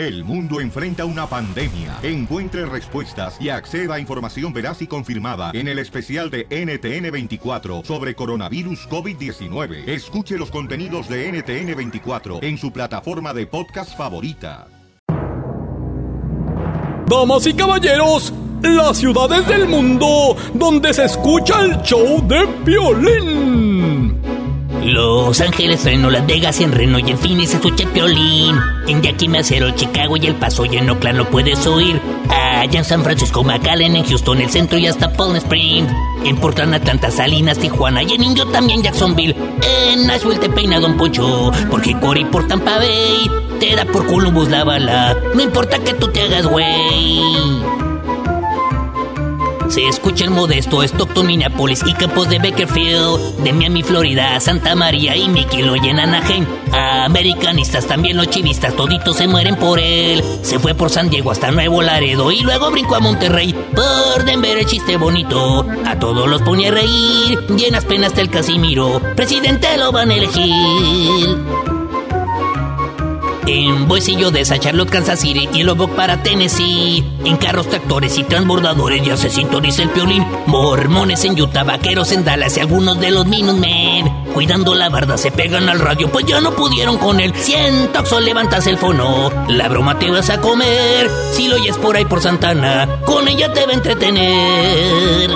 El mundo enfrenta una pandemia. Encuentre respuestas y acceda a información veraz y confirmada en el especial de NTN24 sobre coronavirus COVID-19. Escuche los contenidos de NTN24 en su plataforma de podcast favorita. Damas y caballeros, las ciudades del mundo donde se escucha el show de violín. Los Ángeles, Reno, Las Vegas, en Reno y en Phoenix escuché Piolín. En Yakima, Cero, Chicago y El Paso y en Oakland lo puedes oír. Allá en San Francisco, McAllen, en Houston, el centro y hasta Palm Springs. En Portland, Atlanta, Salinas, Tijuana y en Indio también Jacksonville. En Nashville te peina Don Poncho, porque Cory por Tampa Bay te da por Columbus la bala. No importa que tú te hagas güey. Se escucha el modesto Stockton, Minneapolis y Campos de Bakerfield, de Miami, Florida, Santa María y Mickey lo en Anaheim. Americanistas, también los chivistas, toditos se mueren por él. Se fue por San Diego hasta Nuevo Laredo y luego brincó a Monterrey. Por Denver el chiste bonito, a todos los pone a reír. Llenas penas del Casimiro, presidente lo van a elegir. En Boisillo de Charlotte, Kansas City y Lubbock para Tennessee. En carros, tractores y transbordadores ya se sintoniza el piolín. Mormones en Utah, vaqueros en Dallas y algunos de los Minutemen. Cuidando la barda se pegan al radio, pues ya no pudieron con él. Siento que levantas el fono, la broma te vas a comer. Si lo oyes por ahí por Santana, con ella te va a entretener.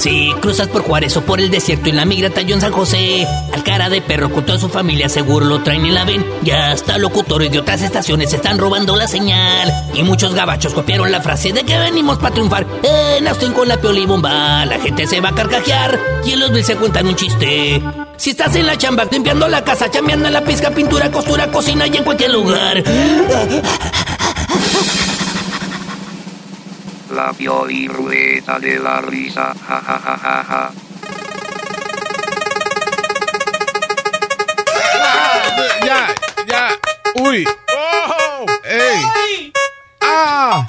Si cruzas por Juárez o por el desierto en la migra talló en San José, al cara de perro con toda su familia seguro lo traen y la ven. Ya hasta locutores de otras estaciones están robando la señal. Y muchos gabachos copiaron la frase de que venimos para triunfar. En Austin con la pioli bomba, la gente se va a carcajear. Y en los Bills se cuentan un chiste. Si estás en la chamba, limpiando la casa, chambeando la pizca, pintura, costura, cocina y en cualquier lugar. La Pioli Rueda de la Risa, ja ja ja ja ja. Ya, ya. Uy. ¡Ey! ¡Ah!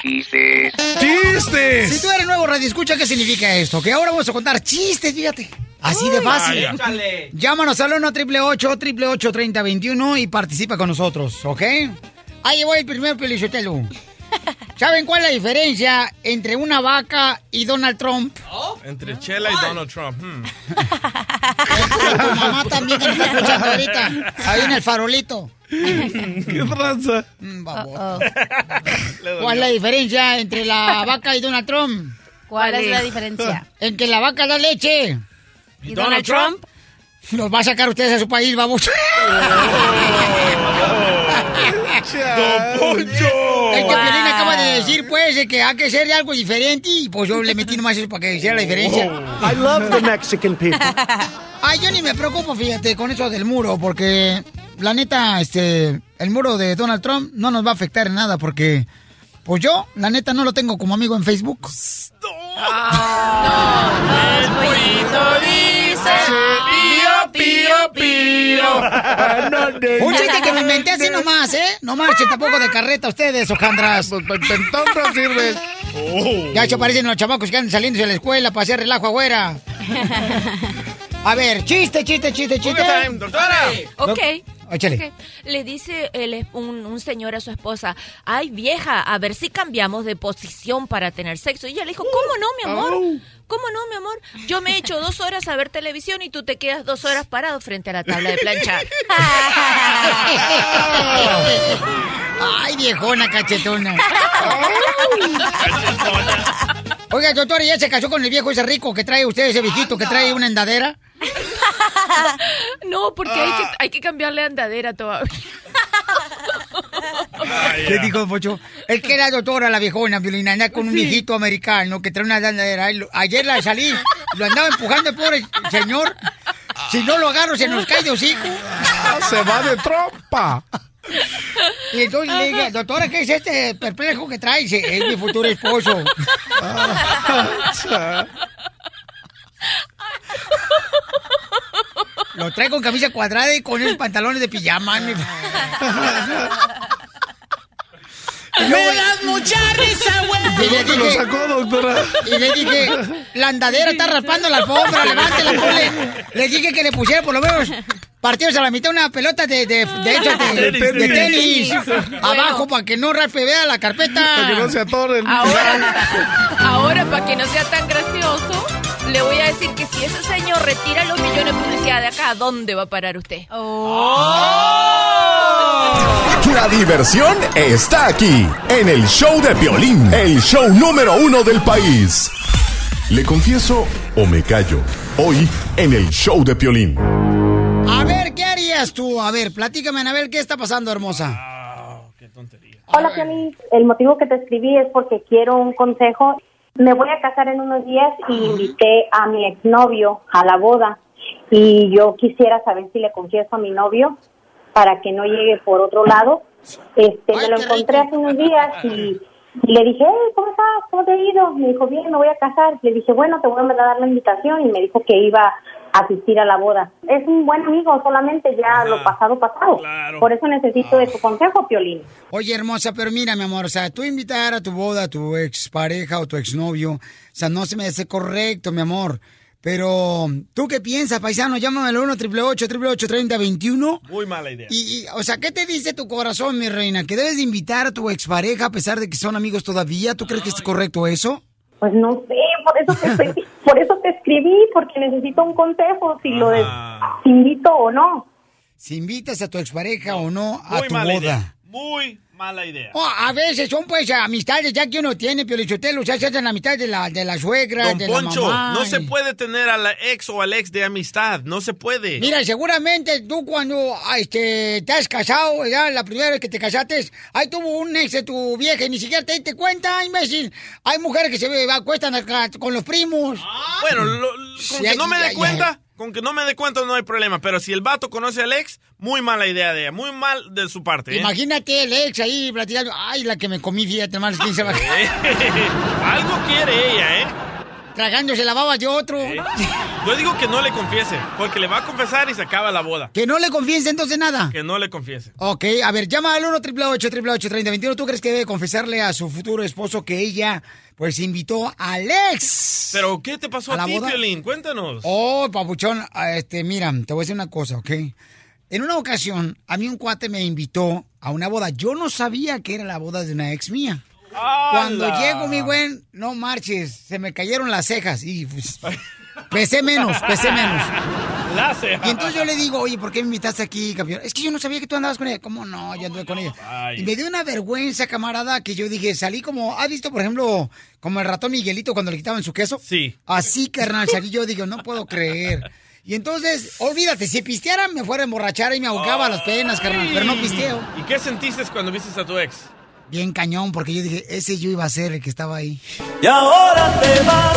Chistes. ¡Chistes! Si tú eres nuevo radio, escucha qué significa esto. Que ahora vamos a contar chistes, fíjate. Así de fácil. vaya. Llámanos al 1 888 3021 y participa con nosotros, ¿ok? Ahí voy el primer pelichotelo. ¿Saben cuál es la diferencia entre una vaca y Donald Trump? Entre Chela y Donald Trump. hmm. Tu mamá también que está escuchando ahorita. Ahí en el farolito. ¿Qué tranza? Mm. ¿Cuál es la diferencia entre la vaca y Donald Trump? ¿Cuál es la diferencia? En que la vaca da leche. ¿Y Donald Trump? Los va a sacar ustedes a su país, vamos. ¡Don Poncho! El que Piolín acaba de decir, pues, de que hay que ser algo diferente y pues yo le metí nomás eso para que hiciera la diferencia. I love the Mexican people. Ay, yo ni me preocupo, fíjate, con eso del muro, porque la neta, este, el muro de Donald Trump no nos va a afectar en nada, porque, pues yo, la neta, no lo tengo como amigo en Facebook. El pollito dice pío, pío. Un chiste que me inventé así nomás, ¿eh? No marchen tampoco de carreta ustedes, hojandras. Pues entonces sirves. Ya se parecen los chamacos que andan saliendo de la escuela para hacer relajo agüera. A ver, chiste, chiste, chiste, chiste. Time, doctora. Ok. Échale. ok. Le dice el es- un, un señor a su esposa, ay vieja, a ver si cambiamos de posición para tener sexo. Y ella le dijo, ¿cómo no, mi amor? ¿Cómo no, mi amor? Yo me he hecho dos horas a ver televisión y tú te quedas dos horas parado frente a la tabla de planchar. Ay, viejona cachetona. Oiga, doctor, ¿ya se casó con el viejo ese rico que trae usted, ese viejito que trae una endadera? no, porque hay, que, hay que cambiarle andadera todavía. ¿Qué dijo, Pocho? Es que la doctora, la viejona, Violina, anda con un viejito americano que trae una endadera. Él- Ayer la salí, lo andaba empujando el pobre señor. Si no lo agarro, se nos cae de hocico. Ah, Se va de trompa. Y entonces le dije, doctora, ¿qué es este perplejo que trae? Dice, es mi futuro esposo. Lo trae con camisa cuadrada y con esos pantalones de pijama. Y luego- mucha risa, güey! Y le ¿Dónde lo dije, sacó, doctora? y le dije, la andadera está raspando la alfombra, levántela, ponle. Le dije que le pusiera por lo menos partidos a la mitad una pelota de, de, de, hecho, de, Tenis, de tenis. Abajo para que no raspe vea la carpeta. Para que no se atoren. Ahora, ahora para que no sea tan gracioso, le voy a decir que si ese señor retira los millones de publicidad de acá, ¿a dónde va a parar usted? La diversión está aquí, en el show de violín, el show número uno del país. ¿Le confieso o me callo? Hoy en el show de Piolín. A ver, ¿qué harías tú? A ver, platícame, Anabel, ¿qué está pasando, hermosa? Hola, Piolín. El motivo que te escribí es porque quiero un consejo. Me voy a casar en unos días y invité a mi exnovio a la boda. Y yo quisiera saber si le confieso a mi novio para que no llegue por otro lado. Este, me lo encontré hace unos días y, y le dije, hey, ¿cómo estás? ¿Cómo te ha ido? Me dijo, bien, me voy a casar. Le dije, bueno, te voy a dar la invitación y me dijo que iba a asistir a la boda. Es un buen amigo, solamente ya lo pasado, pasado. Por eso necesito de tu consejo, Piolín. Oye, hermosa, pero mira, mi amor, o sea, tú invitar a tu boda a tu expareja o tu exnovio, o sea, no se me hace correcto, mi amor. Pero, ¿tú qué piensas, paisano? Llámame al 1 888 3021 Muy mala idea. Y, y, o sea, ¿qué te dice tu corazón, mi reina? ¿Que debes de invitar a tu expareja a pesar de que son amigos todavía? ¿Tú crees que es correcto eso? Pues no sé, por eso te, estoy- por eso te escribí, porque necesito un consejo, si lo de, si invito o no. Si invitas a tu expareja o no a Muy tu mala boda. idea. Muy mala idea. Oh, a veces son pues amistades ya que uno tiene, Piolichotelo, ya se hacen la mitad de la, de la suegra, Don de Poncho, la mamá. no se puede tener a la ex o al ex de amistad. No se puede. Mira, seguramente tú cuando ah, este, te has casado, ya la primera vez que te casaste, ahí tuvo un ex de tu vieja y ni siquiera te diste cuenta, imbécil. Hay mujeres que se acuestan con los primos. Bueno, lo- con Sí, que no me dé ya. Con que no me dé cuenta no hay problema. Pero si el vato conoce al ex, muy mala idea de ella. Muy mal de su parte. ¿eh? Imagínate el ex ahí platicando, ay, la que me comí, fíjate, más 15 va- Algo quiere ella, ¿eh? Tragándose la baba de otro. Yo digo que no le confiese, porque le va a confesar y se acaba la boda. Que no le confiese entonces nada. Que no le confiese. Ok, a ver, llama al 1 888 3021 ¿Tú crees que debe confesarle a su futuro esposo que ella, pues, invitó al ex? Pero, ¿qué te pasó ¿A a, ti, boda? Piolín? Cuéntanos. Oh, papuchón, ah, este, mira, te voy a decir una cosa, ¿ok? En una ocasión, a mí un cuate me invitó a una boda. Yo no sabía que era la boda de una ex mía. Cuando llego, mi buen, no marches, se me cayeron las cejas y pues, pesé menos, pesé menos. La ceja. Y entonces yo le digo, oye, ¿por qué me invitaste aquí, campeón? Es que yo no sabía que tú andabas con ella. ¿Cómo no? Yo anduve con ella. Ay. Y me dio una vergüenza, camarada, que yo dije, salí como, ¿has visto, por ejemplo, como el ratón Miguelito cuando le quitaban su queso? Sí. Así, carnal, salí yo, digo, no puedo creer. Y entonces, olvídate, si pisteara me fuera a emborrachar y me ahogaba las penas, carnal, pero no pisteo. ¿Y qué sentiste cuando viste a tu ex? Bien cañón, porque yo dije, ese yo iba a ser el que estaba ahí. Y ahora te vas.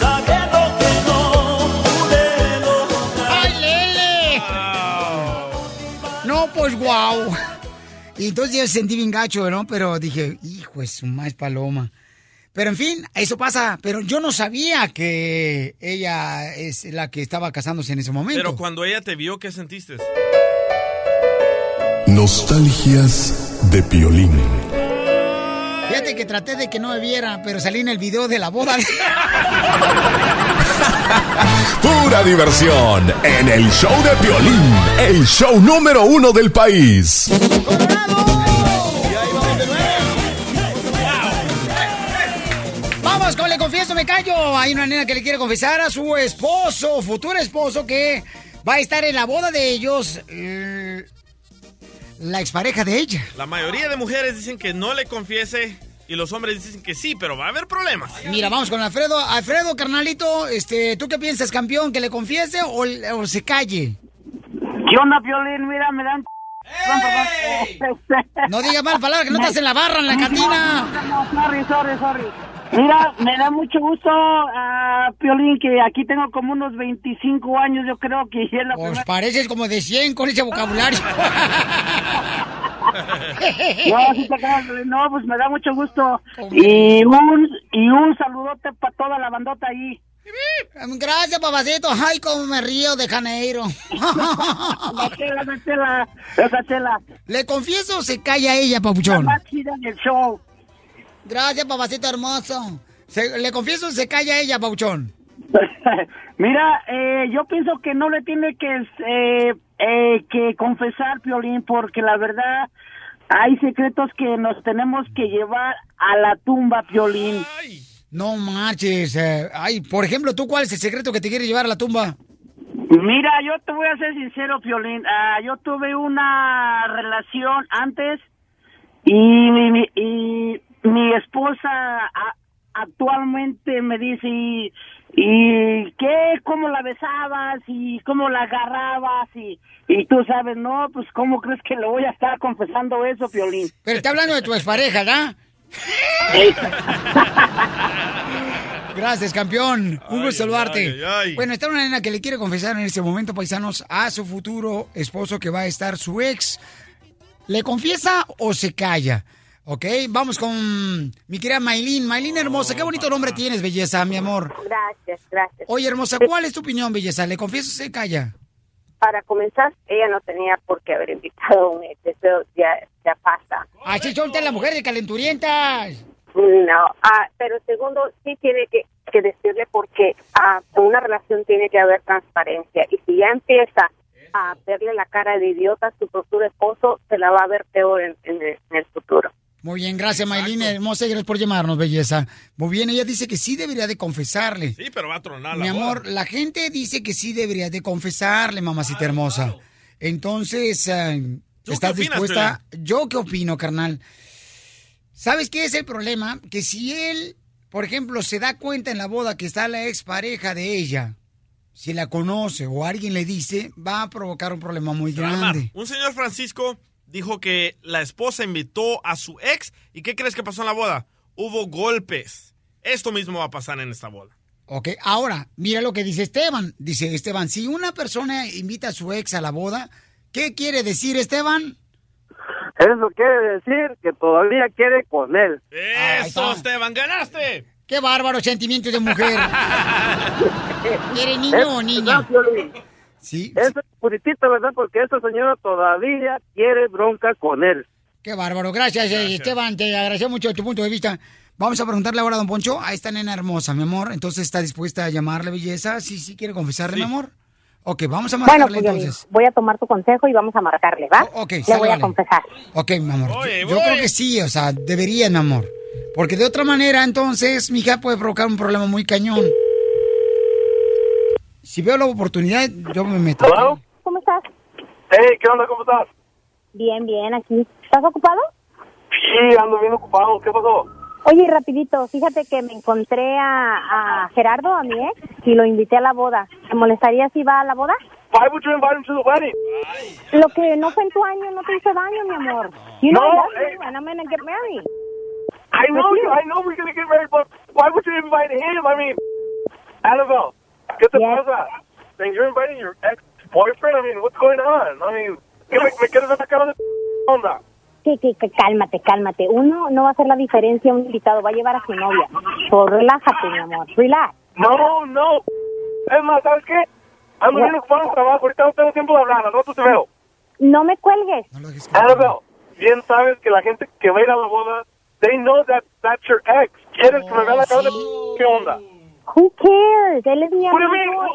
Sabiendo que no pude lograr. ¡Ay, Lele! No, pues guau. Y entonces yo sentí bien gacho, ¿no? Pero dije, hijo, es un más paloma. Pero en fin, eso pasa. Pero yo no sabía que ella es la que estaba casándose en ese momento. Pero cuando ella te vio, ¿qué sentiste? Nostalgias de Piolín. Fíjate que traté de que no me viera, pero salí en el video de la boda. Pura diversión en el show de Piolín, el show número uno del país. Vamos con Le Confieso, me callo. Hay una nena que le quiere confesar a su esposo, futuro esposo, que va a estar en la boda de ellos. La expareja de ella. La mayoría de mujeres dicen que no le confiese y los hombres dicen que sí, pero va a haber problemas. Mira, vamos con Alfredo. Alfredo, carnalito, este, ¿tú qué piensas, campeón? ¿Que le confiese o, o se calle? ¿Qué onda, Piolín? Mira, me dan... Perdón. No digas mal palabras, que no estás en la barra, en la cantina. No, sorry, sorry, sorry. Mira, me da mucho gusto, ah, Piolín, que aquí tengo como unos 25 años, yo creo que es la Pues primera... pareces como de 100 con ese vocabulario. No, sí te no, pues me da mucho gusto. Y un, y un saludote para toda la bandota ahí. Gracias, papacito. Ay, cómo me río de Janeiro. La chela, la chela, esa chela. Le confieso, se calla ella, papuchón. La más chida del show. Gracias, papacito hermoso. Se- le confieso, se calla ella, papuchón. Mira, eh, yo pienso que no le tiene que, eh, eh, que confesar, Piolín, porque la verdad hay secretos que nos tenemos que llevar a la tumba, Piolín. No marches. eh, ay, por ejemplo, ¿tú cuál es el secreto que te quiere llevar a la tumba? Mira, yo te voy a ser sincero, Piolín. Ah, yo tuve una relación antes y mi, y mi esposa a- actualmente me dice, ¿y, y qué? ¿Cómo la besabas? ¿Y cómo la agarrabas? Y, y tú sabes, no, pues ¿cómo crees que le voy a estar confesando eso, Piolín? Pero está hablando de tu expareja, ¿verdad? Gracias, campeón. Un gusto saludarte. ay, ay. Bueno, está una nena que le quiere confesar en este momento, paisanos, a su futuro esposo que va a estar su ex. ¿Le confiesa o se calla? Ok, vamos con mi querida Maylin. Maylin hermosa, qué bonito nombre tienes, belleza, mi amor. Gracias, gracias. Oye, hermosa, ¿cuál es tu opinión, belleza? ¿Le confiesa o se calla? Para comenzar, ella no tenía por qué haber invitado a un ex, eso ya, ya pasa. Así son ustedes las mujeres calenturientas. No, ah, pero segundo, sí tiene que, que decirle porque ah, en una relación tiene que haber transparencia y si ya empieza a verle la cara de idiota a su futuro esposo, se la va a ver peor en, en el, en el futuro. Muy bien, gracias, Maylin, hermosa, gracias por llamarnos, belleza. Muy bien, ella dice que sí debería de confesarle. Sí, pero va a tronar la Mi boda. amor, la gente dice que sí deberías de confesarle, mamacita hermosa. Entonces, eh, ¿estás dispuesta? ¿Yo qué opino, carnal? ¿Sabes qué es el problema? Que si él, por ejemplo, se da cuenta en la boda que está la expareja de ella, si la conoce o alguien le dice, va a provocar un problema muy grande. Un señor Francisco dijo que la esposa invitó a su ex y ¿qué crees que pasó en la boda? Hubo golpes. Esto mismo va a pasar en esta boda. Ok, ahora, mira lo que dice Esteban. Dice Esteban, si una persona invita a su ex a la boda, ¿qué quiere decir Esteban? Eso quiere decir que todavía quiere con él. ¡Eso, Esteban! ¡Ganaste! ¡Qué bárbaro sentimientos de mujer! ¿Eres niño o niña? Sí. Eso es puritito, ¿verdad? Porque esa señora todavía quiere bronca con él. Qué bárbaro. Gracias, eh, Esteban. Te agradezco mucho tu punto de vista. Vamos a preguntarle ahora a don Poncho a esta nena hermosa, mi amor. Entonces, ¿está dispuesta a llamarle belleza? Sí, sí, quiere confesarle, mi amor. Ok, vamos a Bueno, marcarle pues yo entonces. voy a tomar tu consejo y vamos a marcarle, ¿va? ok, Le sale, voy a vale. confesar. Ok, mi amor. Yo- yo creo que sí, o sea, debería, mi amor. Porque de otra manera, entonces, mi hija puede provocar un problema muy cañón. Si veo la oportunidad, yo me meto. ¿Cómo estás? Hey, ¿qué onda? ¿Cómo estás? Bien, bien, aquí. ¿Estás ocupado? Sí, ando bien ocupado. ¿Qué pasó? Oye, rapidito, fíjate que me encontré a, a Gerardo, a mi ex, y lo invité a la boda. ¿Te molestaría si va a la boda? Why would you invite him to the wedding? Lo que no fue en tu año no te hizo daño, mi amor. You know No, I love hey. you and I'm gonna get married. I know you. I know we're gonna get married, but why would you invite him? I mean, Annabelle, ¿qué te pasa? Then you're inviting your ex-boyfriend? I mean, what's going on? I mean, ¿qué me, me quieres sacar de onda? Que, que cálmate, cálmate. Uno no va a hacer la diferencia, un invitado va a llevar a su novia. So, relájate, mi amor. Relax. No, no. Es más, ¿sabes qué? Ando bien ocupado en el trabajo. Ahorita no tengo tiempo de hablar. Al rato te veo. No me cuelgues. Annabelle, bien sabes que la gente que va a ir a la boda, they know that that's your ex. ¿Quieres que me vea la cara de qué onda? Who cares? Él es mi amigo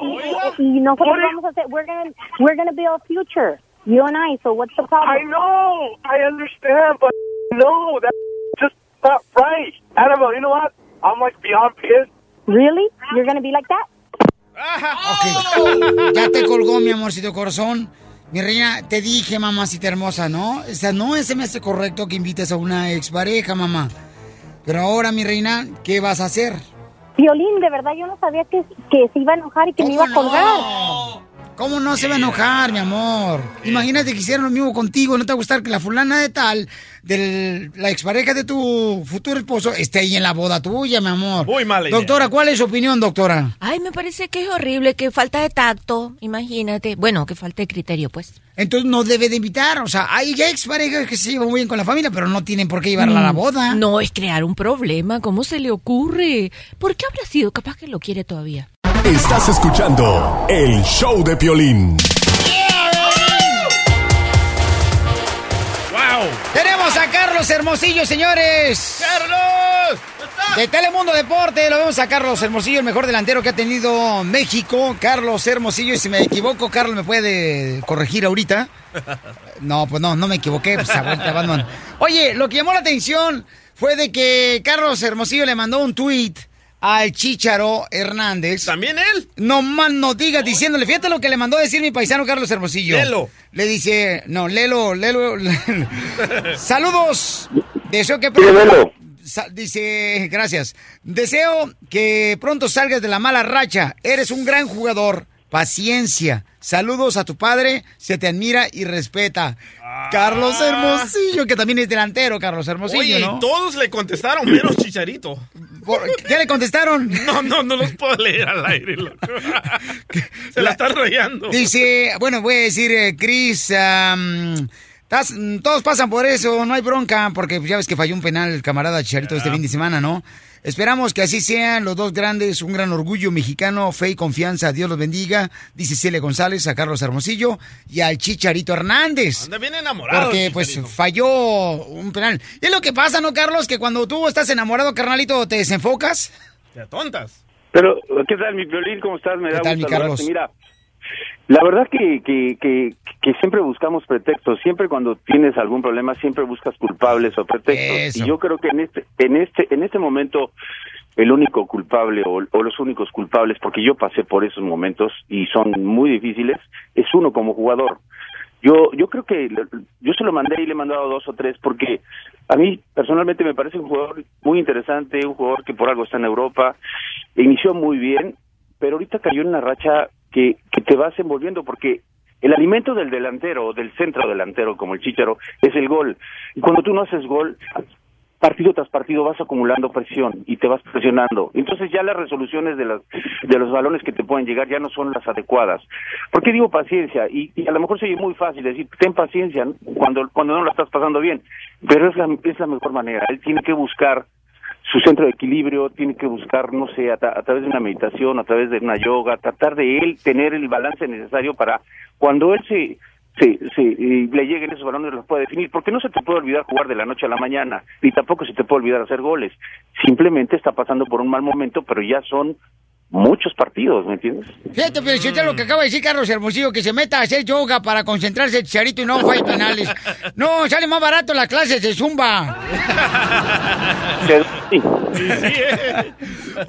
you y, y nosotros vamos a hacer, we're gonna, we're gonna build a future. You and I, so what's the problem? I know. I understand, but no, that's just not right. Annabelle, you know what? I'm like beyond pissed. Really? You're gonna be like that? Ok. Ya te colgó, mi amorcito corazón. Mi reina, te dije, mamacita hermosa, ¿no? O sea, no se me hace correcto que invites a una expareja, mamá. Pero ahora, mi reina, ¿qué vas a hacer? Violín, de verdad yo no sabía que, que se iba a enojar y que me iba a colgar. ¿Cómo no se va a enojar, mi amor? Imagínate que hicieran lo mismo contigo. ¿No te va a gustar que la fulana de tal, de la expareja de tu futuro esposo, esté ahí en la boda tuya, mi amor? Muy mala idea. Doctora, ¿cuál es su opinión, doctora? Ay, me parece que es horrible, que falta de tacto, imagínate. Bueno, que falta de criterio, pues. Entonces no debe de invitar. O sea, hay ya exparejas que se llevan muy bien con la familia, pero no tienen por qué llevarla a la Mm, boda. No, es crear un problema. ¿Cómo se le ocurre? ¿Por qué habrá sido? Capaz que lo quiere todavía. Estás escuchando el show de Piolín. ¡Wow! Tenemos a Carlos Hermosillo, señores. ¡Carlos! De Telemundo Deporte, lo vemos a Carlos Hermosillo, el mejor delantero que ha tenido México. Carlos Hermosillo, y si me equivoco, Carlos me puede corregir ahorita. No, pues no, no me equivoqué, pues aguanta, Batman. Oye, lo que llamó la atención fue de que Carlos Hermosillo le mandó un tweet al Chícharo Hernández. ¿También él? No más no digas diciéndole, fíjate lo que le mandó a decir mi paisano Carlos Hermosillo. Lelo. Le dice, no, Lelo, Lelo. Saludos. Deseo que Lelo. Sa- dice, gracias. Deseo que pronto salgas de la mala racha. Eres un gran jugador. Paciencia. Saludos a tu padre. Se te admira y respeta. Carlos Hermosillo, que también es delantero, Carlos Hermosillo, Oye, ¿no? y todos le contestaron, menos Chicharito. ¿Qué le contestaron? No, no, no los puedo leer al aire, loco. Se la están rayando. Dice, bueno, voy a decir, eh, tas- mm, todos pasan por eso, no hay bronca, porque ya ves que falló un penal el camarada Chicharito este fin de semana, ¿no? Esperamos que así sean los dos grandes, un gran orgullo mexicano, fe y confianza, Dios los bendiga, dice Cele González, a Carlos Hermosillo y al Chicharito Hernández. Anda bien enamorado. Porque pues falló un penal. Y es lo que pasa, ¿no, Carlos? Que cuando tú estás enamorado, carnalito, te desenfocas. Te tontas. Pero, ¿qué tal, mi violín? ¿Cómo estás? Me ¿Qué da tal, gusto mi Carlos? Mira, la verdad que, que, que, que siempre buscamos pretextos. Siempre cuando tienes algún problema, siempre buscas culpables o pretextos. Eso. Y yo creo que en este, en este, en este momento, el único culpable o, o los únicos culpables, porque yo pasé por esos momentos y son muy difíciles, es uno como jugador. Yo, yo creo que yo se lo mandé y le he mandado dos o tres porque a mí personalmente me parece un jugador muy interesante, un jugador que por algo está en Europa, inició muy bien, pero ahorita cayó en una racha que, que te vas envolviendo porque el alimento del delantero o del centro delantero como el Chicharo es el gol. Y cuando tú no haces gol, partido tras partido vas acumulando presión y te vas presionando. Entonces ya las resoluciones de, las, de los balones que te pueden llegar ya no son las adecuadas. ¿Por qué digo paciencia? Y, a lo mejor se oye muy fácil decir, ten paciencia cuando, cuando no la estás pasando bien, pero es la, es la mejor manera. Él tiene que buscar su centro de equilibrio, tiene que buscar, no sé, a, tra- a través de una meditación, a través de una yoga, tratar de él tener el balance necesario para cuando él se, se, se eh, le lleguen esos balones los pueda definir, porque no se te puede olvidar jugar de la noche a la mañana, ni tampoco se te puede olvidar hacer goles. Simplemente está pasando por un mal momento, pero ya son muchos partidos, ¿me entiendes? Fíjate, pero si lo que acaba de decir Carlos Hermosillo, que se meta a hacer yoga para concentrarse el chicharito y no falle penales. No, sale más barato las clases de Zumba.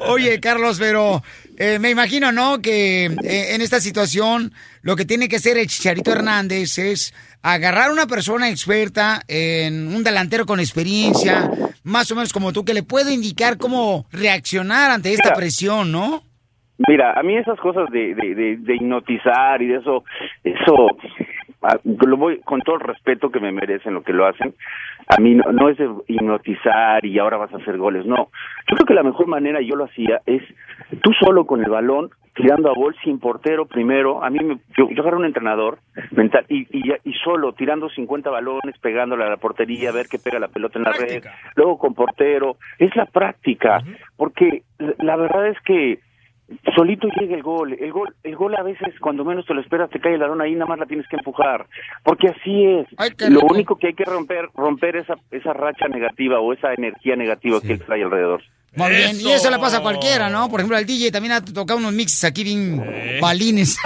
Oye, Carlos, pero eh, me imagino, ¿no? Que eh, en esta situación lo que tiene que hacer el Chicharito Hernández es agarrar a una persona experta en un delantero con experiencia, más o menos como tú, que le puede indicar cómo reaccionar ante esta presión, ¿no? Mira, a mí esas cosas de, de, de, de hipnotizar y de eso, eso, ah, lo voy con todo el respeto que me merecen lo que lo hacen. A mí no, no es de hipnotizar y ahora vas a hacer goles, no. Yo creo que la mejor manera, yo lo hacía, es tú solo con el balón, tirando a gol sin portero primero. A mí, me, yo, yo agarré un entrenador mental y, y, y solo tirando 50 balones, pegándole a la portería, a ver qué pega la pelota en la red, luego con portero. Es la práctica, porque la verdad es que solito llega el gol. El gol, el gol a veces cuando menos te lo esperas te cae el balón ahí, nada más la tienes que empujar, porque así es. Lo único que hay que romper, romper esa esa racha negativa o esa energía negativa que él trae alrededor. Muy bien, y eso le pasa a cualquiera, ¿no? Por ejemplo, al DJ también ha tocado unos mixes aquí bien balines.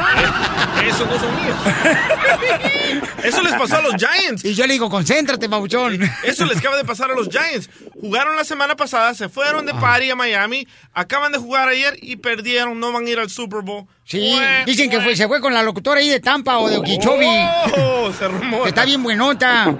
Esos no son míos. Eso les pasó a los Giants. Y yo le digo, concéntrate, babuchón. Eso les acaba de pasar a los Giants. Jugaron la semana pasada, se fueron de party a Miami, acaban de jugar ayer y perdieron, no van a ir al Super Bowl. Sí, dicen que fue, se fue con la locutora ahí de Tampa o de Okeechobee. Oh, se rumora. Está bien buenota.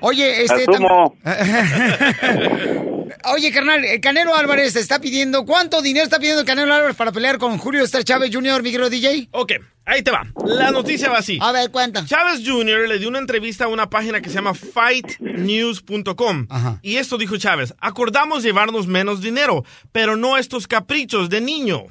Oye, este... Asumo. Oye, carnal, el Canelo Álvarez te está pidiendo... ¿Cuánto dinero está pidiendo el Canelo Álvarez para pelear con Julio César Chávez Jr., mi querido DJ? Ok, ahí te va. La noticia va así. A ver, cuenta. Chávez Jr. le dio una entrevista a una página que se llama fightnews.com. Y esto dijo Chávez, acordamos llevarnos menos dinero, pero no estos caprichos de niño.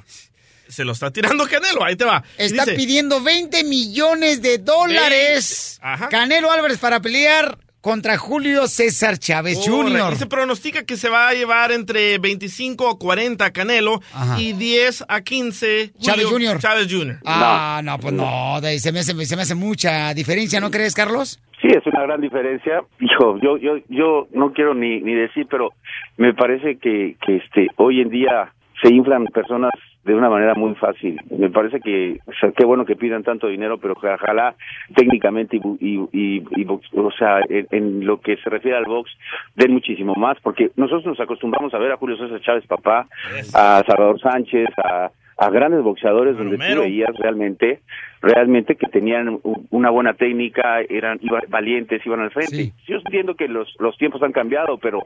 Se lo está tirando Canelo, ahí te va. Está dice, pidiendo 20 millones de dólares. Canelo Álvarez para pelear contra Julio César Chávez. Jr. Y se pronostica que se va a llevar entre 25 a 40 Canelo Ajá. y 10 a 15 Chávez Julio Jr. Chávez Jr. Ah, no, pues no, de- se me, hace, se me hace mucha diferencia, ¿no crees, Carlos? Sí, es una gran diferencia. Hijo, yo yo yo no quiero ni ni decir, pero me parece que que este hoy en día se inflan personas de una manera muy fácil. Me parece que o sea, qué bueno que pidan tanto dinero, pero que ojalá técnicamente y, y, y- o sea, en, en lo que se refiere al box den muchísimo más, porque nosotros nos acostumbramos a ver a Julio César Chávez papá, a Salvador Sánchez, a a grandes boxeadores donde tú veías realmente realmente que tenían una buena técnica, eran iban valientes, iban al frente. Yo entiendo que los los tiempos han cambiado, pero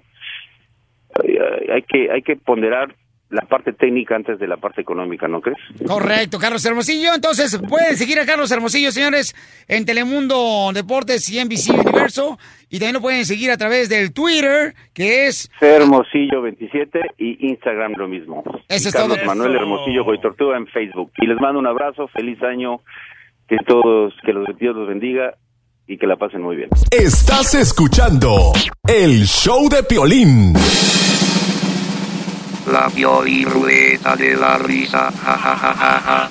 eh, hay que hay que ponderar la parte técnica antes de la parte económica, ¿no crees? Correcto, Carlos Hermosillo. Entonces, pueden seguir a Carlos Hermosillo, señores, en Telemundo Deportes y NBC Universo. Y también lo pueden seguir a través del Twitter, que es Hermosillo 27 y Instagram lo mismo. Eso Y es Carlos todo. Manuel Eso. Hermosillo Goy Tortuga en Facebook. Y les mando un abrazo, feliz año, que todos, que los Dios los bendiga y que la pasen muy bien. Estás escuchando el show de Piolín. La Pioli Rueda de la Risa. Ja, ja, ja, ja, ja.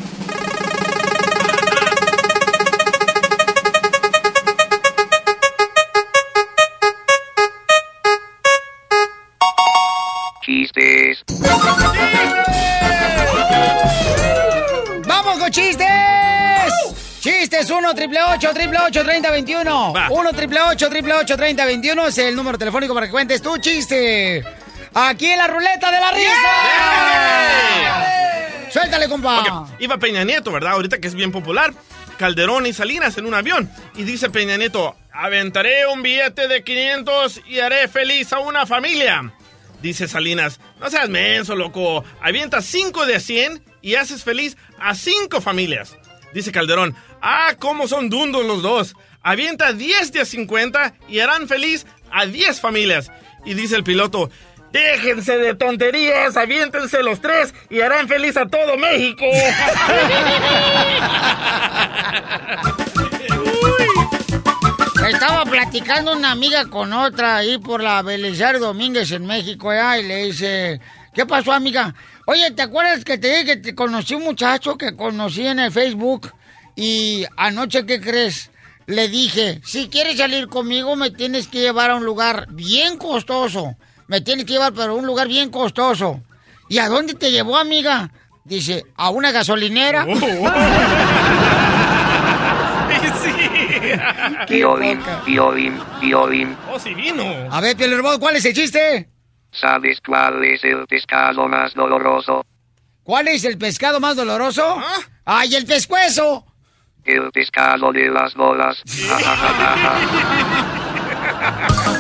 Chistes. ¡Vamos con chistes! Chistes 1 triple 8 triple 8 30 21 1 triple 8 triple 8 30 21 es el número telefónico para que cuentes tu chiste. Aquí en la ruleta de la risa. Suéltale, compa. Iba Peña Nieto, ¿verdad? Ahorita que es bien popular. Calderón y Salinas en un avión. Y dice Peña Nieto, aventaré un billete de 500 y haré feliz a una familia. Dice Salinas, no seas menso, loco. Avienta 5 de 100 y haces feliz a 5 familias. Dice Calderón, ah, cómo son dundos los dos. Avienta 10 de 50 y harán feliz a 10 familias. Y dice el piloto, déjense de tonterías, aviéntense los tres y harán feliz a todo México. Estaba platicando una amiga con otra ahí por la Belisario Domínguez en México, ya, y le dice, ¿qué pasó, amiga? Oye, ¿te acuerdas que te dije que te conocí un muchacho que conocí en el Facebook? Y anoche, ¿qué crees? Le dije, si quieres salir conmigo, me tienes que llevar a un lugar bien costoso. Me tienes que llevar, pero a un lugar bien costoso. ¿Y a dónde te llevó, amiga? Dice, a una gasolinera. Piolín, Piolín, Piolín. Oh, sí vino. A ver, Piel ¿cuál es el chiste? ¿Sabes cuál es el pescado más doloroso? ¿Cuál es el pescado más doloroso? ¡Ay, el pescuezo! El pescado de las bolas.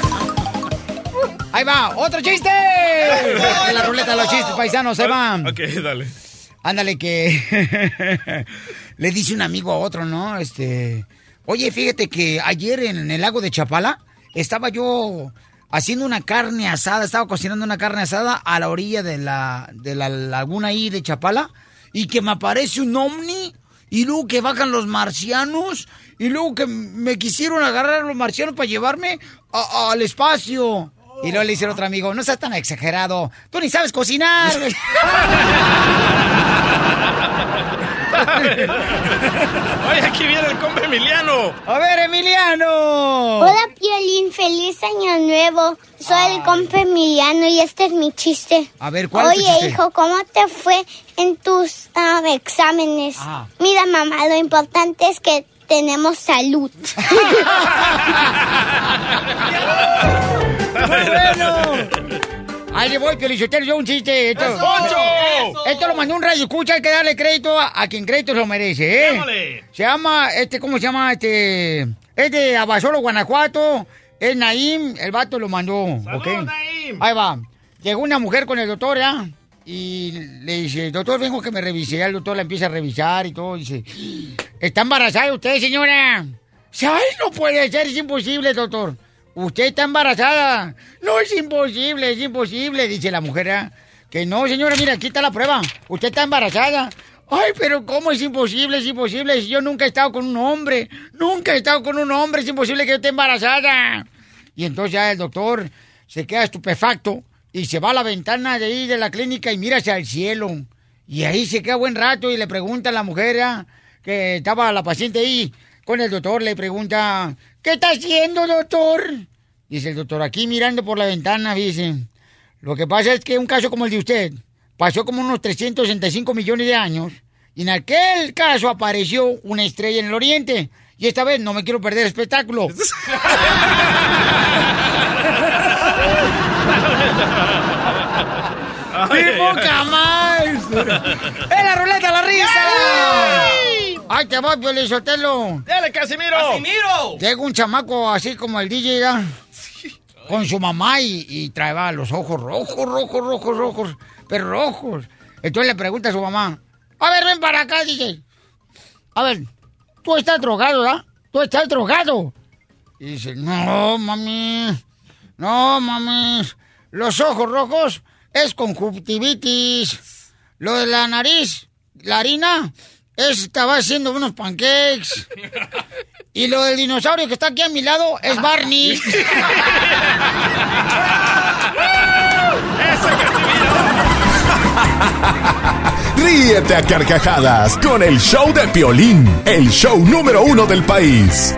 Ahí va, otro chiste. En la ruleta de los chistes, paisanos, ahí van. Ok, dale. Ándale que le dice un amigo a otro, ¿no? Este, oye, fíjate que ayer en el lago de Chapala estaba yo haciendo una carne asada, estaba cocinando una carne asada a la orilla de la, de la laguna ahí de Chapala y que me aparece un ovni y luego que bajan los marcianos y luego que me quisieron agarrar los marcianos para llevarme a- al espacio. Y luego le dice el otro amigo, no seas tan exagerado, tú ni sabes cocinar. Oye, aquí viene el compa Emiliano. A ver, Emiliano. Hola, Piolín. Feliz año nuevo. Soy el compa Emiliano y este es mi chiste. A ver, ¿cuál es tu Oye, chiste? hijo, ¿cómo te fue en tus ah, exámenes? Ah. Mira, mamá, lo importante es que tenemos salud. ¡Muy bueno! Ahí le voy, Piolichotero, yo un chiste. Esto, ¡Es Poncho! esto lo mandó un radio escucha, hay que darle crédito a, a quien crédito se lo merece, ¿eh? Se llama, este, ¿cómo se llama? Este, es de Abasolo, Guanajuato. Es Naim, el vato lo mandó, ¿ok? Ahí va. Llegó una mujer con el doctor, ¿ya? Y le dice, doctor, vengo que me revise. Ya el doctor la empieza a revisar y todo. Dice, ¿está embarazada usted, señora? Ay, no puede ser, es imposible, doctor. Usted está embarazada. No, es imposible, es imposible, dice la mujer. ¿ya? Que no, señora, mira, aquí está la prueba. Usted está embarazada. Ay, pero ¿cómo es imposible? Es imposible. Si yo nunca he estado con un hombre. Nunca he estado con un hombre. Es imposible que yo esté embarazada. Y entonces ya el doctor se queda estupefacto y se va a la ventana de ahí de la clínica y mira hacia el cielo. Y ahí se queda buen rato y le pregunta a la mujer ya, que estaba la paciente ahí con el doctor, le pregunta, ¿qué está haciendo, doctor? Dice el doctor, aquí mirando por la ventana, dice, lo que pasa es que un caso como el de usted pasó como unos 365 millones de años y en aquel caso apareció una estrella en el oriente. Y esta vez no me quiero perder el espectáculo. ¡Qué poca más! ¡Es la ruleta de la risa! ¡Ay, te voy, Piolizotelo! ¡Dale, Casimiro! ¡Casimiro! Llega un chamaco así como el DJ, ¿ya? Con su mamá y, y traeba los ojos rojos, rojos, rojos, rojos, pero rojos. Entonces le pregunta a su mamá, a ver, ven para acá, DJ. A ver, tú estás drogado, ¿verdad? Tú estás drogado. Y dice, no, mami, no, mami. Los ojos rojos es conjuntivitis. Lo de la nariz, la harina, es, estaba haciendo unos pancakes. Y lo del dinosaurio que está aquí a mi lado es Barney. Ríete a carcajadas con el show de Piolín, el show número uno del país.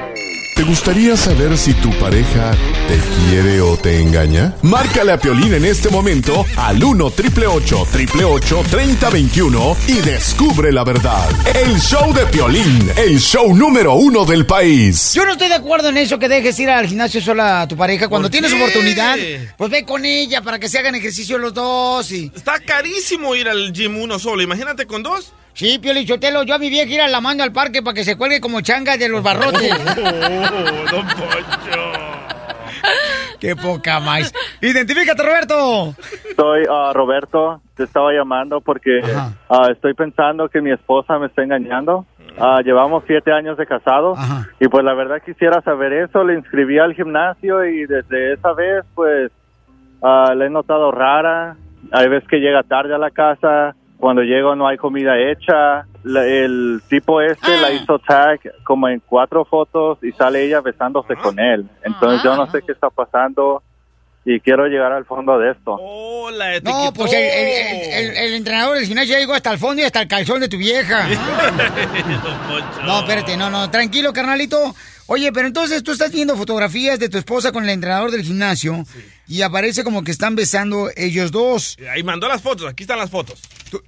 ¿Te gustaría saber si tu pareja te quiere o te engaña? Márcale a Piolín en este momento al 1 888 888 3021 y descubre la verdad. El show de Piolín, el show número uno del país. Yo no estoy de acuerdo en eso que dejes ir al gimnasio sola a tu pareja. Cuando ¿Por tienes qué? oportunidad, pues ve con ella para que se hagan ejercicio los dos y... Está carísimo ir al gym uno solo. Imagínate con dos. Sí, Pioli Chotelo, yo a mi vieja ir a la mando al parque para que se cuelgue como changa de los barrotes. Oh, don Poncho. Qué poca más. Identifícate, Roberto. Soy ah, Roberto, te estaba llamando porque ah, estoy pensando que mi esposa me está engañando. Ah, llevamos siete años de casado y pues la verdad quisiera saber eso. Le inscribí al gimnasio y desde esa vez pues la he notado rara. Hay veces que llega tarde a la casa, cuando llego no hay comida hecha. La- el tipo este la hizo tag como en cuatro fotos y sale ella besándose con él. Entonces yo no sé qué está pasando y quiero llegar al fondo de esto. No, pues el, el- el- el entrenador del gimnasio ya llegó hasta el fondo y hasta el calzón de tu vieja. No, espérate, no, no, tranquilo, carnalito. Oye, pero entonces tú estás viendo fotografías de tu esposa con el entrenador del gimnasio y aparece como que están besando ellos dos. Ahí mandó las fotos. Aquí están las fotos.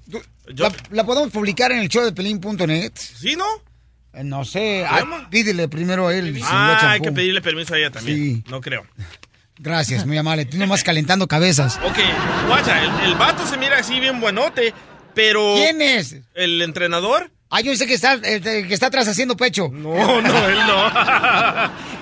Yo- ¿La, la podemos publicar en el show de pelín.net? ¿Sí, no? Eh, No sé. Ah, pídele primero a él. Ah, hay que pedirle permiso a ella también. Sí. No creo. Gracias, muy amable. Tú nomás calentando cabezas. Ok, guacha, el, el vato se mira así bien buenote, pero... ¿Quién es? ¿El entrenador? Ah, yo sé que está, el que está atrás haciendo pecho. No, no, él no.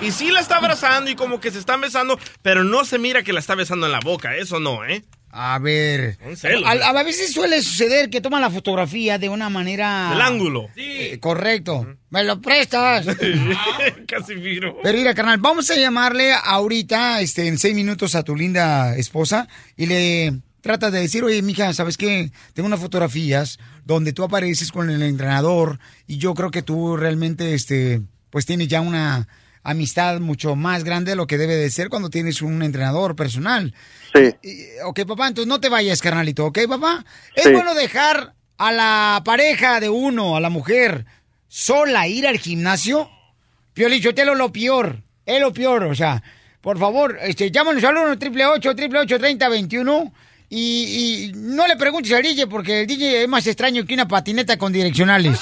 y sí la está abrazando y como que se están besando, pero no se mira que la está besando en la boca. Eso no, ¿eh? A ver. A, a veces suele suceder que toman la fotografía de una manera... El ángulo. Eh, correcto. ¿Me lo prestas? Casimiro. Pero mira, carnal, vamos a llamarle ahorita, este, en seis minutos a tu linda esposa y le tratas de decir, oye, mija, ¿sabes qué? Tengo unas fotografías donde tú apareces con el entrenador y yo creo que tú realmente, este, pues tienes ya una amistad mucho más grande de lo que debe de ser cuando tienes un entrenador personal. Sí. Ok, papá, entonces no te vayas, carnalito, ¿ok, papá? Es Sí. bueno dejar a la pareja de uno, a la mujer, sola ir al gimnasio. Piolichotelo lo peor, es lo peor, o sea, por favor, este, llámanos al 1 888 888 3021 y, y no le preguntes al DJ porque el DJ es más extraño que una patineta con direccionales.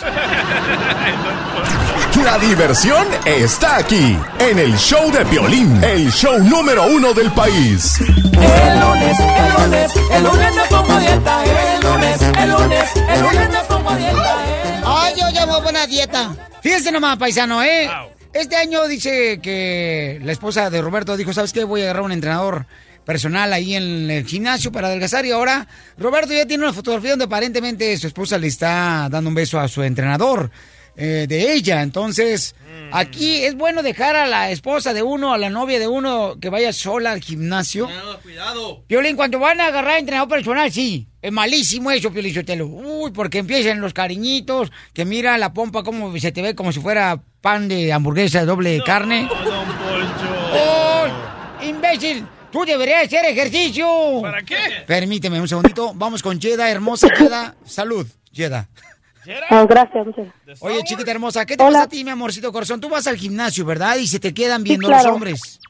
La diversión está aquí, en el show de Piolín, el show número uno del país. El lunes, el lunes, el lunes me pongo dieta. El lunes, el lunes, el lunes me pongo dieta. Ay, yo llamo buena dieta. Fíjense nomás, paisano, ¿eh? Este año dice que la esposa de Roberto dijo, ¿sabes qué? Voy a agarrar un entrenador personal ahí en el gimnasio para adelgazar y ahora Roberto ya tiene una fotografía donde aparentemente su esposa le está dando un beso a su entrenador eh, de ella. Entonces, aquí es bueno dejar a la esposa de uno, a la novia de uno que vaya sola al gimnasio. cuidado. Piolín, cuando van a agarrar entrenador personal, sí. Es malísimo eso, Piolín Sotelo. Uy, porque empiezan los cariñitos, que mira la pompa como se te ve como si fuera pan de hamburguesa de doble carne. Oh, imbécil! ¡Tú deberías hacer ejercicio! ¿Para qué? Permíteme un segundito. Vamos con Yeda, hermosa Yeda. Salud, Yeda. Ah, gracias, muchas gracias. Oye, chiquita hermosa, ¿qué te pasa a ti, mi amorcito corazón? Tú vas al gimnasio, ¿verdad? Y se te quedan viendo claro. los hombres.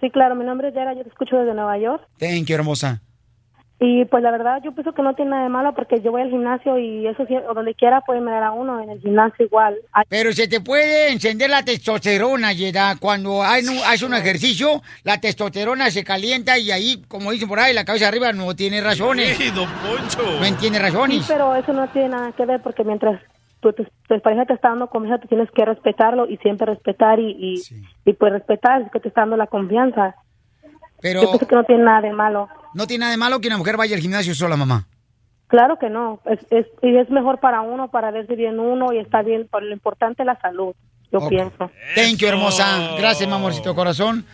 Sí, claro, mi nombre es Yara, yo te escucho desde Nueva York. Thank you, hermosa. Y pues la verdad yo pienso que no tiene nada de malo porque yo voy al gimnasio y eso sí, o donde quiera pueden dar a uno, en el gimnasio igual. Pero se te puede encender la testosterona, Yeda. Cuando hay un- haces un ejercicio, la testosterona se calienta y ahí, como dicen por ahí, la cabeza arriba no tiene razones. Sí, don Poncho. No entiende Sí, razones. pero eso no tiene nada que ver porque mientras tu, tu, tu pareja te está dando confianza, tú tienes que respetarlo y siempre respetar y, y, y pues respetar es que te está dando la confianza. Pero Yo pienso que no tiene nada de malo. no tiene nada de malo que una mujer vaya al gimnasio sola, mamá. Claro que no, es, es, y es mejor para uno, para verse bien uno y está bien, por lo importante es la salud, yo pienso. Thank you, hermosa. Gracias, mi amorcito corazón.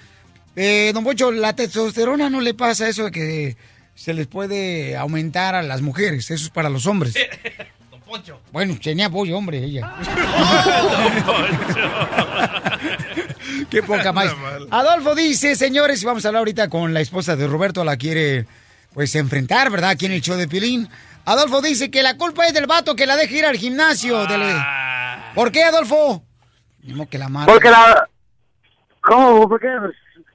Eh, don Poncho, la testosterona no le pasa eso de que se les puede aumentar a las mujeres. Eso es para los hombres. Don Poncho. Bueno, tenía apoyo, hombre, ella. Don Poncho. Qué poca más. Adolfo dice, señores, y vamos a hablar ahorita con la esposa de Roberto, la quiere pues enfrentar, ¿verdad? Aquí en el show de Pilín. Adolfo dice que la culpa es del vato que la deja ir al gimnasio. del- ¿Por qué, Adolfo? Mismo que la madre. Porque la... ¿Cómo? Porque,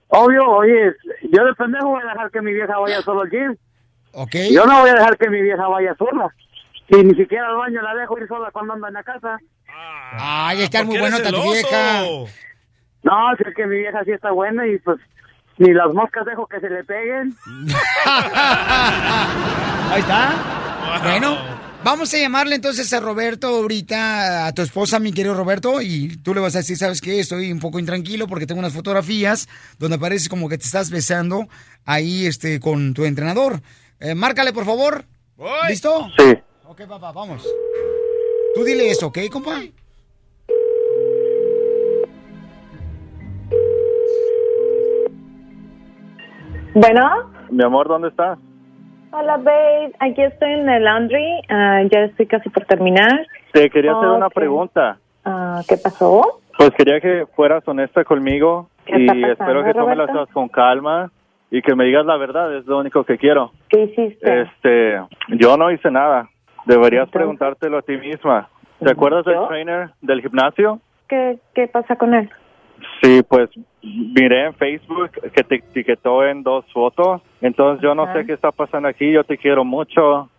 obvio, oye, yo de pendejo voy a dejar que mi vieja vaya solo al gym. Ok. Yo no voy a dejar que mi vieja vaya sola. Y ni siquiera al baño la dejo ir sola cuando anda en la casa. Ay, está ¿por muy bueno tu vieja. No, si es que mi vieja sí está buena y pues ni las moscas dejo que se le peguen. Ahí está. Bueno, vamos a llamarle entonces a Roberto ahorita, a tu esposa, mi querido Roberto, y tú le vas a decir, ¿sabes qué? Estoy un poco intranquilo porque tengo unas fotografías donde parece como que te estás besando ahí este, con tu entrenador. Eh, márcale, por favor. ¿Listo? Sí. Ok, papá, vamos. Tú dile eso, ¿ok, compa? Bueno, Mi amor, ¿dónde estás? hola babe, aquí estoy en el laundry, ah, ya estoy casi por terminar. Te quería hacer una Ok. pregunta. Ah, ¿Qué pasó? Pues quería que fueras honesta conmigo ¿Qué y pasando, espero que tomes las cosas con calma y que me digas la verdad, es lo único que quiero. ¿Qué hiciste? Este, yo no hice nada. Deberías preguntarte,lo a ti misma. ¿Te acuerdas del ¿Yo? trainer del gimnasio? ¿Qué, ¿Qué pasa con él? Sí, pues miré en Facebook que te etiquetó en dos fotos. Entonces yo no Ajá. sé qué está pasando aquí. Yo te quiero mucho.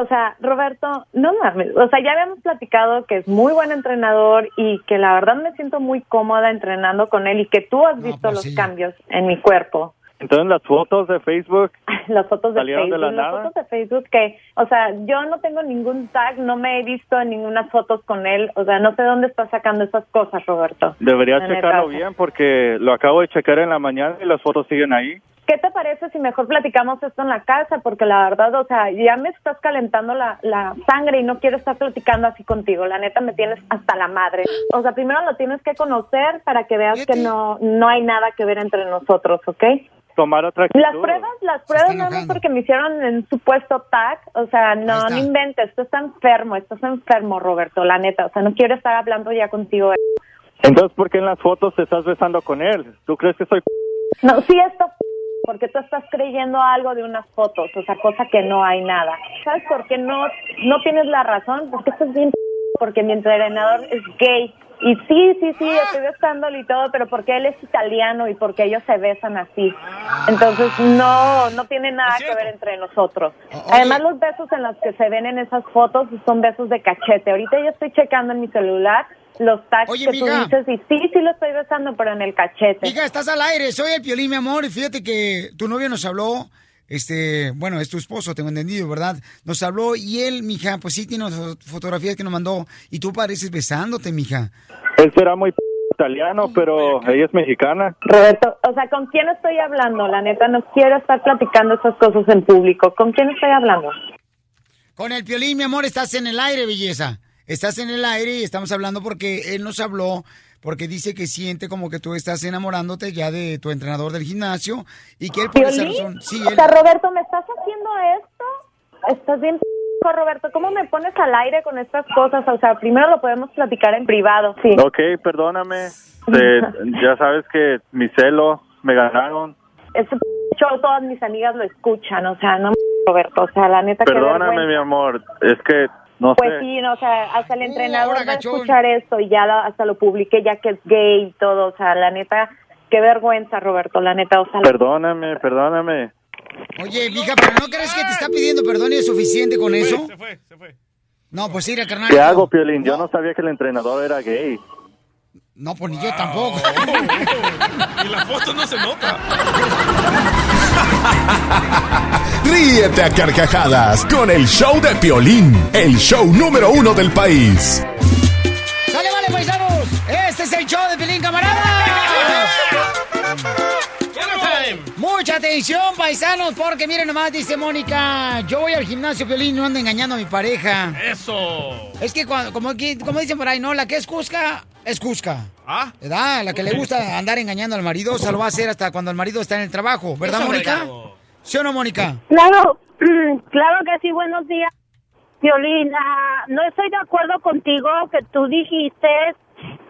O sea, Roberto, no mames. O sea, ya habíamos platicado que es muy buen entrenador y que la verdad me siento muy cómoda entrenando con él y que tú has visto pues los sí. cambios en mi cuerpo. Entonces las fotos de Facebook Las fotos de ¿Salieron de Facebook, la las nada? fotos de Facebook que, o sea, yo no tengo ningún tag, no me he visto en ninguna fotos con él, o sea, no sé dónde está sacando esas cosas, Roberto. neta, checarlo bien porque lo acabo de checar en la mañana y las fotos siguen ahí. ¿Qué te parece si mejor platicamos esto en la casa? Porque la verdad, o sea, ya me estás calentando la, la sangre y no quiero estar platicando así contigo. La neta me tienes hasta la madre. O sea, primero lo tienes que conocer para que veas que no, no hay nada que ver entre nosotros, ¿ok? Tomar otra actitud. Las pruebas, las pruebas no es porque me hicieron en supuesto tag, o sea, no, no inventes, esto está enfermo, estás enfermo, Roberto, la neta, o sea, no quiero estar hablando ya contigo. Entonces, ¿por qué en las fotos te estás besando con él? ¿Tú crees que soy No, sí esto, porque tú estás creyendo algo de unas fotos, o sea, cosa que no hay nada. ¿Sabes por qué no, no tienes la razón? Porque estás bien, porque mi entrenador es gay. Y sí, sí, sí, estoy besándolo y todo, pero porque él es italiano y porque ellos se besan así. Entonces, no, no tiene nada que ver entre nosotros. Además, los besos en los que se ven en esas fotos son besos de cachete. Ahorita yo estoy checando en mi celular los tags Oye, que tú dices y sí, sí lo estoy besando, pero en el cachete. Hija, estás al aire, soy el Piolín, mi amor, y fíjate que tu novio nos habló, este, bueno, es tu esposo, tengo entendido, ¿verdad? Nos habló y él, mija, pues sí tiene fo- fotografías que nos mandó, y tú pareces besándote, mija. Él será muy p- italiano, pero ella es mexicana. Roberto, o sea, ¿con quién estoy hablando? La neta, no quiero estar platicando esas cosas en público. ¿Con quién estoy hablando? Con el Piolín, mi amor, estás en el aire, belleza. Estás en el aire y estamos hablando porque él nos habló, porque dice que siente como que tú estás enamorándote ya de tu entrenador del gimnasio y que él por esa razón... Sí, O sea, Roberto, ¿me estás haciendo esto? Estás bien, Roberto. ¿Cómo me pones al aire con estas cosas? O sea, primero lo podemos platicar en privado. Sí. Ok, perdóname. Te- ya sabes que mis celos me ganaron. ese show todas mis amigas lo escuchan, o sea, no Roberto, o sea, la neta que Perdóname, mi amor, es que no Pues sé. sí, no, o sea, hasta el Uh, entrenador va a escuchar esto y ya hasta lo publiqué ya que es gay y todo, o sea, la neta, qué vergüenza, Roberto, la neta, o sea, Perdóname, perdóname. Oye, mija, pero ¿no crees que te está pidiendo perdón y es suficiente con eso? Se fue, se fue. No, pues mira, carnal. ¿Qué hago, Piolín? Yo no sabía que el entrenador era gay. No, pues ni yo tampoco. Y la foto no se nota. Ríete a carcajadas con el show de Piolín, el show número uno del país. ¡Sale, vale, paisanos! Este es el show de Pelín Camarada. Mucha atención, paisanos, porque miren nomás, dice Mónica, yo voy al gimnasio, Piolín, no ando engañando a mi pareja. Eso. Es que cuando, como, como dicen por ahí, no, la que es Cusca, es Cusca. ¿Ah? ¿Verdad? La que le gusta andar engañando al marido, se lo va a hacer hasta cuando el marido está en el trabajo. ¿Verdad, Eso, Mónica? ¿Sí o no, Mónica? Claro, claro que sí, buenos días. Violín, ah, no estoy de acuerdo contigo que tú dijiste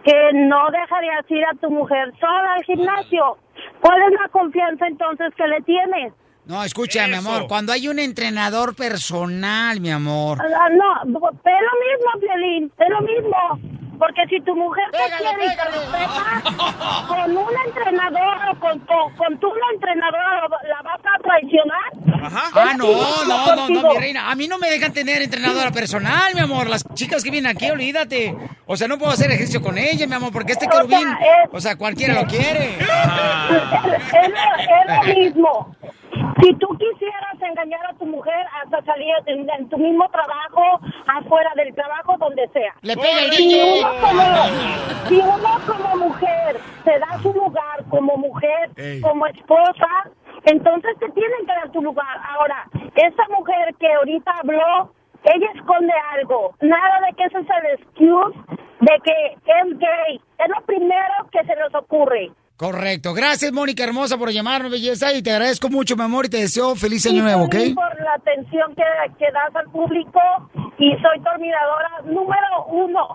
que no dejarías ir a tu mujer sola al gimnasio. ¿Cuál es la confianza entonces que le tienes? No, escucha, mi amor, cuando hay un entrenador personal, mi amor. Ah, no, es lo mismo, Violín, es lo mismo. Porque si tu mujer te quiere y te respeta, con un entrenador o con, con, con tu entrenadora la vas a traicionar. Ah, no, no, no, no, mi reina. A mí no me dejan tener entrenadora personal, mi amor. Las chicas que vienen aquí, olvídate. O sea, no puedo hacer ejercicio con ella, mi amor, porque este O sea, querubín, es- o sea, cualquiera lo quiere. Es, lo, es lo mismo. Si tú quisieras engañar a tu mujer hasta salir en, en tu mismo trabajo, afuera del trabajo, donde sea. Le pega el si uno, como, si uno como mujer se da su lugar como mujer, Ey. como esposa, entonces te tienen que dar tu lugar. Ahora, esa mujer que ahorita habló, ella esconde algo. Nada de que ese es el excuse de que es gay. Es lo primero que se nos ocurre. Correcto. Gracias, Mónica hermosa, por llamarme, belleza. Y te agradezco mucho, mi amor, y te deseo feliz año nuevo, ¿ok? por la atención que, que das al público y soy tu admiradora número uno.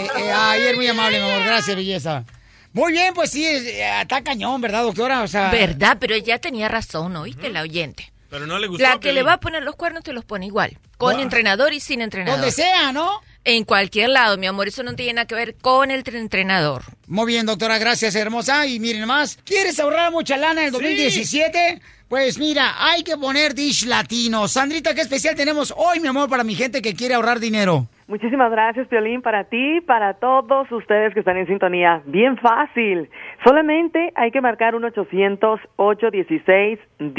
Eh, eh, ay, eres muy amable, mi amor. Gracias, belleza. Muy bien, pues sí, eh, está cañón, ¿verdad, doctora? O sea, ¿Verdad? Pero ella tenía razón, ¿oíste? La oyente. Pero no le gustó. La que le va a poner los cuernos te los pone igual. Con entrenador y sin entrenador. Donde sea, ¿no? En cualquier lado, mi amor. Eso no tiene nada que ver con el tre- entrenador. Muy bien, doctora, gracias, hermosa. Y miren más, ¿quieres ahorrar mucha lana en el 2017? Pues mira, hay que poner Dish Latino. Sandrita, ¿qué especial tenemos hoy, mi amor, para mi gente que quiere ahorrar dinero? Muchísimas gracias, Piolín, para ti, para todos ustedes que están en sintonía. Bien fácil. Solamente hay que marcar un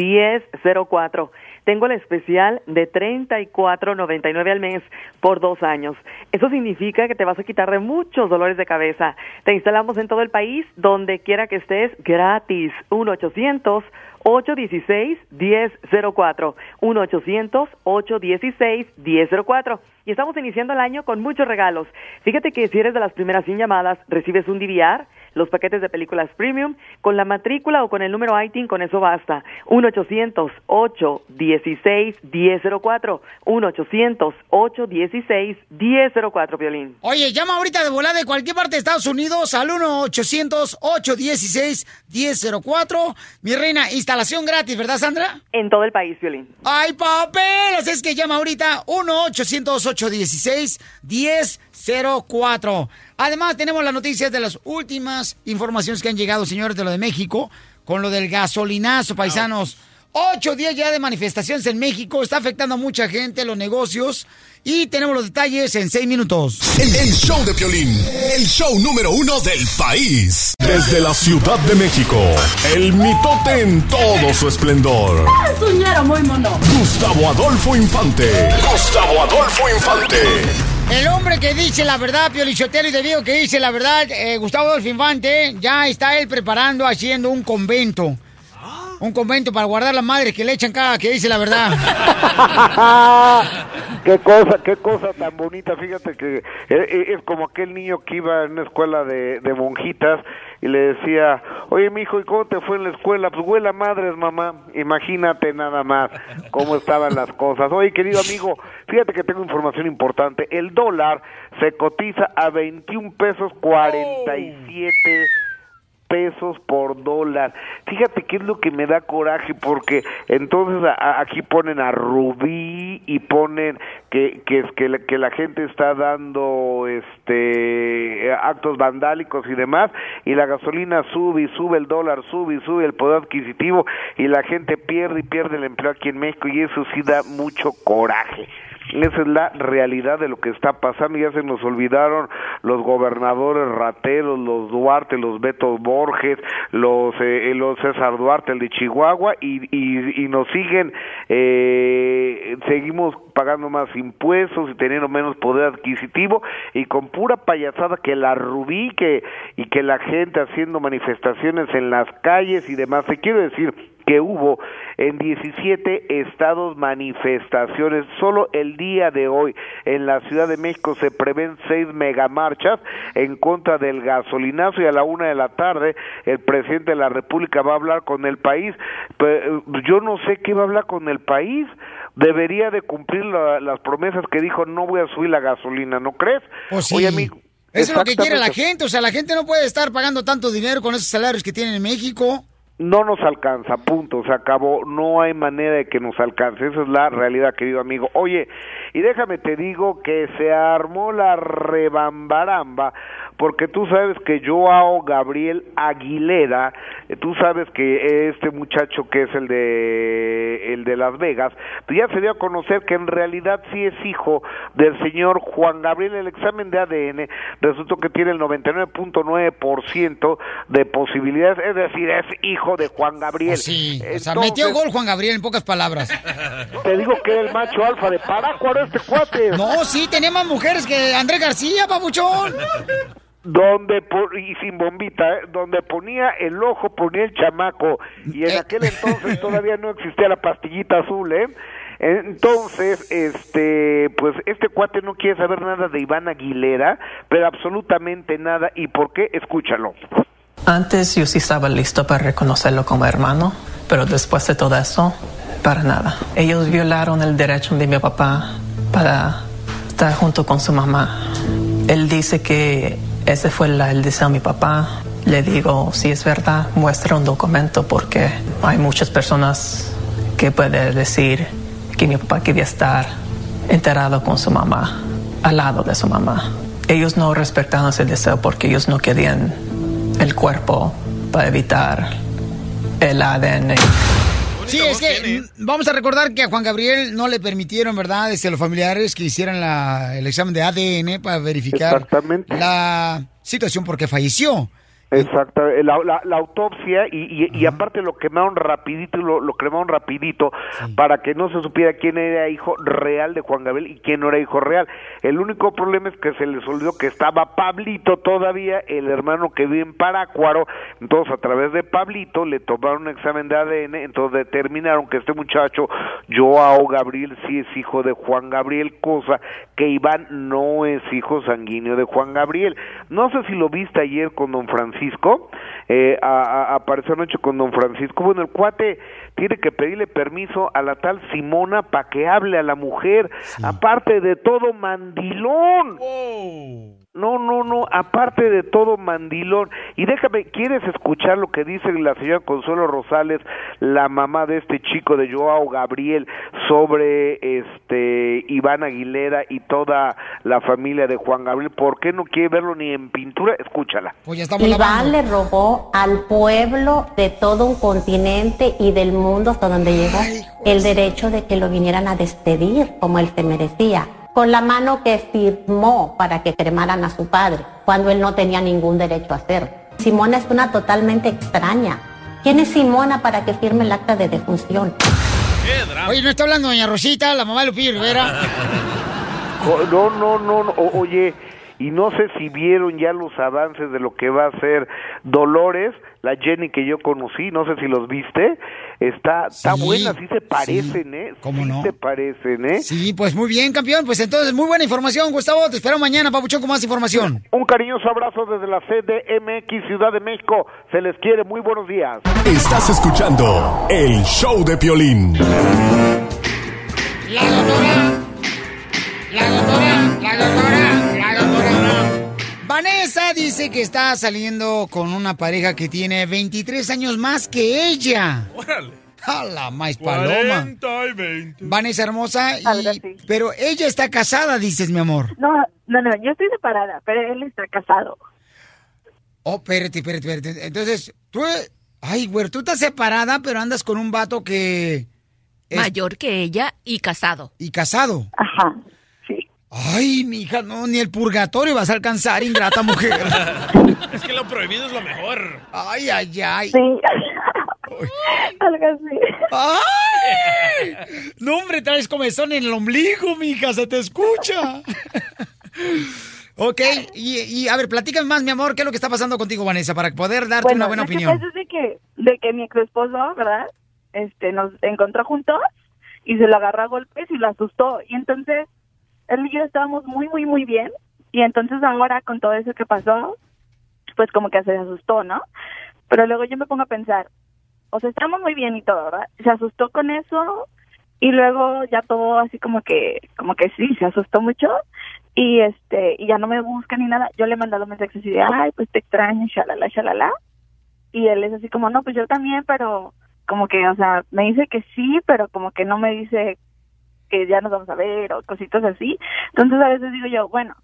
800-816-1004. Tengo el especial de 34.99 al mes por dos años. Eso significa que te vas a quitar de muchos dolores de cabeza. Te instalamos en todo el país, donde quiera que estés, gratis. 1 800 816-1004. 1-800-816-1004. Y estamos iniciando el año con muchos regalos. Fíjate que si eres de las primeras 100 llamadas, recibes un DVR, los paquetes de películas premium, con la matrícula o con el número ITIN, con eso basta. 1-800-816-1004. 1-800-816-1004, Violín. Oye, llama ahorita de volada de cualquier parte de Estados Unidos al 1-800-816-1004. Mi reina, instalación gratis, ¿verdad, Sandra? En todo el país, Violín. ¡Ay, papeles! Es que llama ahorita 1-800-816-1004. Además, tenemos las noticias de las últimas informaciones que han llegado, señores, de lo de México, con lo del gasolinazo, paisanos. Ocho días ya de manifestaciones en México, está afectando a mucha gente, los negocios, y tenemos los detalles en seis minutos. El, el show de Piolín, el show número uno del país. Desde la Ciudad de México, el mitote en todo su esplendor. Suñero muy mono. Gustavo Adolfo Infante. Gustavo Adolfo Infante. El hombre que dice la verdad, Pio Lichotero, y te digo que dice la verdad, eh, Gustavo Adolfo Infante, ya está él preparando, haciendo un convento. Un convento para guardar las madres que le echan cada que dice la verdad. qué cosa, qué cosa tan bonita. Fíjate que es, es como aquel niño que iba en una escuela de, monjitas y le decía, oye, mi hijo, ¿y cómo te fue en la escuela? Pues huele a madres, mamá. Imagínate nada más cómo estaban las cosas. Oye, querido amigo, fíjate que tengo información importante. El dólar se cotiza a 21 pesos 47 pesos por dólar. Fíjate qué es lo que me da coraje, porque entonces a- aquí ponen a Rubí y ponen que, que, que, la, que la gente está dando este actos vandálicos y demás, y la gasolina sube y sube, el dólar sube y sube el poder adquisitivo, y la gente pierde y pierde el empleo aquí en México, y eso sí da mucho coraje. Esa es la realidad de lo que está pasando. Ya se nos olvidaron los gobernadores rateros, los Duarte, los Beto Borges, los, eh, los César Duarte, el de Chihuahua, y, y, y nos siguen, eh, seguimos pagando más impuestos y teniendo menos poder adquisitivo y con pura payasada que la Rubí que, y que la gente haciendo manifestaciones en las calles y demás. Te quiero decir que hubo en 17 estados manifestaciones. Solo el día de hoy en la Ciudad de México se prevén seis megamarchas en contra del gasolinazo y a la una de la tarde el presidente de la República va a hablar con el país. Pero yo no sé qué va a hablar con el país. Debería de cumplir la- las promesas que dijo no voy a subir la gasolina, ¿no crees? Pues sí. Oye, amigo, Eso es lo que quiere la gente. O sea, la gente no puede estar pagando tanto dinero con esos salarios que tienen en México. No nos alcanza, punto, se acabó, no hay manera de que nos alcance, esa es la realidad, querido amigo. Oye, y déjame te digo que se armó la rebambaramba, porque tú sabes que Joao Gabriel Aguilera, eh, tú sabes que este muchacho que es el de el de Las Vegas, pues ya se dio a conocer que en realidad sí es hijo del señor Juan Gabriel, el examen de ADN resultó que tiene el 99.9% de posibilidades, es decir, es hijo de Juan Gabriel. Sí, o sea, Entonces, metió gol Juan Gabriel en pocas palabras. Te digo que el macho alfa de Parácuaro este cuate. No, sí, tenía más mujeres que Andrés García, papuchón. donde y sin bombita, ¿eh? donde ponía el ojo ponía el chamaco y en aquel entonces todavía no existía la pastillita azul, ¿eh? Entonces, este, pues este cuate no quiere saber nada de Iván Aguilera, pero absolutamente nada. ¿Y por qué? Escúchalo. Antes yo sí estaba listo para reconocerlo como hermano, pero después de todo eso, para nada. Ellos violaron el derecho de mi papá para estar junto con su mamá. Él dice que ese fue el deseo de mi papá. Le digo, si es verdad, muestra un documento porque hay muchas personas que pueden decir que mi papá quería estar enterrado con su mamá, al lado de su mamá. Ellos no respetaron ese deseo porque ellos no querían el cuerpo para evitar el ADN. Sí, es que vamos a recordar que a Juan Gabriel no le permitieron, ¿verdad? Desde los familiares que hicieran la- el examen de ADN para verificar Exactamente. la situación porque falleció. Exacto, la, la- la autopsia y, y, y aparte lo quemaron rapidito, lo, lo quemaron rapidito para que no se supiera quién era hijo real de Juan Gabriel y quién no era hijo real. El único problema es que se les olvidó que estaba Pablito todavía, el hermano que vive en Parácuaro, entonces a través de Pablito le tomaron un examen de ADN, entonces determinaron que este muchacho, Joao Gabriel, sí es hijo de Juan Gabriel, cosa que Iván no es hijo sanguíneo de Juan Gabriel. No sé si lo viste ayer con don Francisco, eh, a- a- apareció anoche con don Francisco. Bueno, el cuate tiene que pedirle permiso a la tal Simona para que hable a la mujer, aparte de todo mandilón. No, no, no, aparte de todo mandilón. Y déjame, ¿quieres escuchar lo que dice la señora Consuelo Rosales, la mamá de este chico de Joao Gabriel, sobre este Iván Aguilera y toda la familia de Juan Gabriel? ¿Por qué no quiere verlo ni en pintura? Escúchala. Pues ya estamos Iván lavando. le robó al pueblo de todo un continente y del mundo hasta donde llegó el derecho de que lo vinieran a despedir como él se merecía, con la mano que firmó para que cremaran a su padre, cuando él no tenía ningún derecho a hacerlo. Simona es una totalmente extraña. ¿Quién es Simona para que firme el acta de defunción? Oye, ¿no está hablando doña Rosita, la mamá de Lupillo Rivera? No, no, no, no, oye, y no sé si vieron ya los avances de lo que va a ser Dolores, la Jenny que yo conocí, no sé si los viste, está, está Sí, buena, sí se parecen, ¿eh? ¿Cómo sí no? se parecen, ¿eh? Sí, pues muy bien, campeón. Pues entonces, muy buena información, Gustavo. Te espero mañana, papuchón, con más información. Un cariñoso abrazo desde la CDMX Ciudad de México, se les quiere, muy buenos días. Estás escuchando el show de Piolín. La doctora, la doctora, la doctora, la doctora. Vanessa dice que está saliendo con una pareja que tiene 23 años más que ella. Órale. A la más paloma. 40 y 20. Vanessa hermosa, y- pero ella está casada, dices, mi amor. No, no, no, yo estoy separada, pero él está casado. Oh, espérate, espérate, espérate. Entonces, tú, ay, güey, tú estás separada, pero andas con un vato que... Mayor que ella y casado. Y casado. Ajá, Ay, mija, no, ni el purgatorio vas a alcanzar, ingrata mujer. Es que lo prohibido es lo mejor. Ay, ay, ay. Sí. Algo así. ¡Ay! No, hombre, traes comezón en el ombligo, mija, se te escucha. ok, y, y, a ver, platícame más, mi amor, ¿qué es lo que está pasando contigo, Vanessa, para poder darte una buena lo que opinión? pasa es de que, de que mi ex esposo, ¿verdad? Este, nos encontró juntos y se lo agarró a golpes y lo asustó. Y entonces, él y yo estábamos muy, muy, muy bien. Y entonces ahora, con todo eso que pasó, pues como que se asustó, ¿no? Pero luego yo me pongo a pensar, o sea, estamos muy bien y todo, ¿verdad? Se asustó con eso y luego ya todo así como que, como que sí, se asustó mucho y este, y ya no me busca ni nada. Yo le he mandado mensajes así de, ay, pues te extraño, shalala, shalala. Y él es así como, no, pues yo también, pero como que, o sea, me dice que sí, pero como que no me dice que ya nos vamos a ver o cositas así. Entonces a veces digo yo, bueno,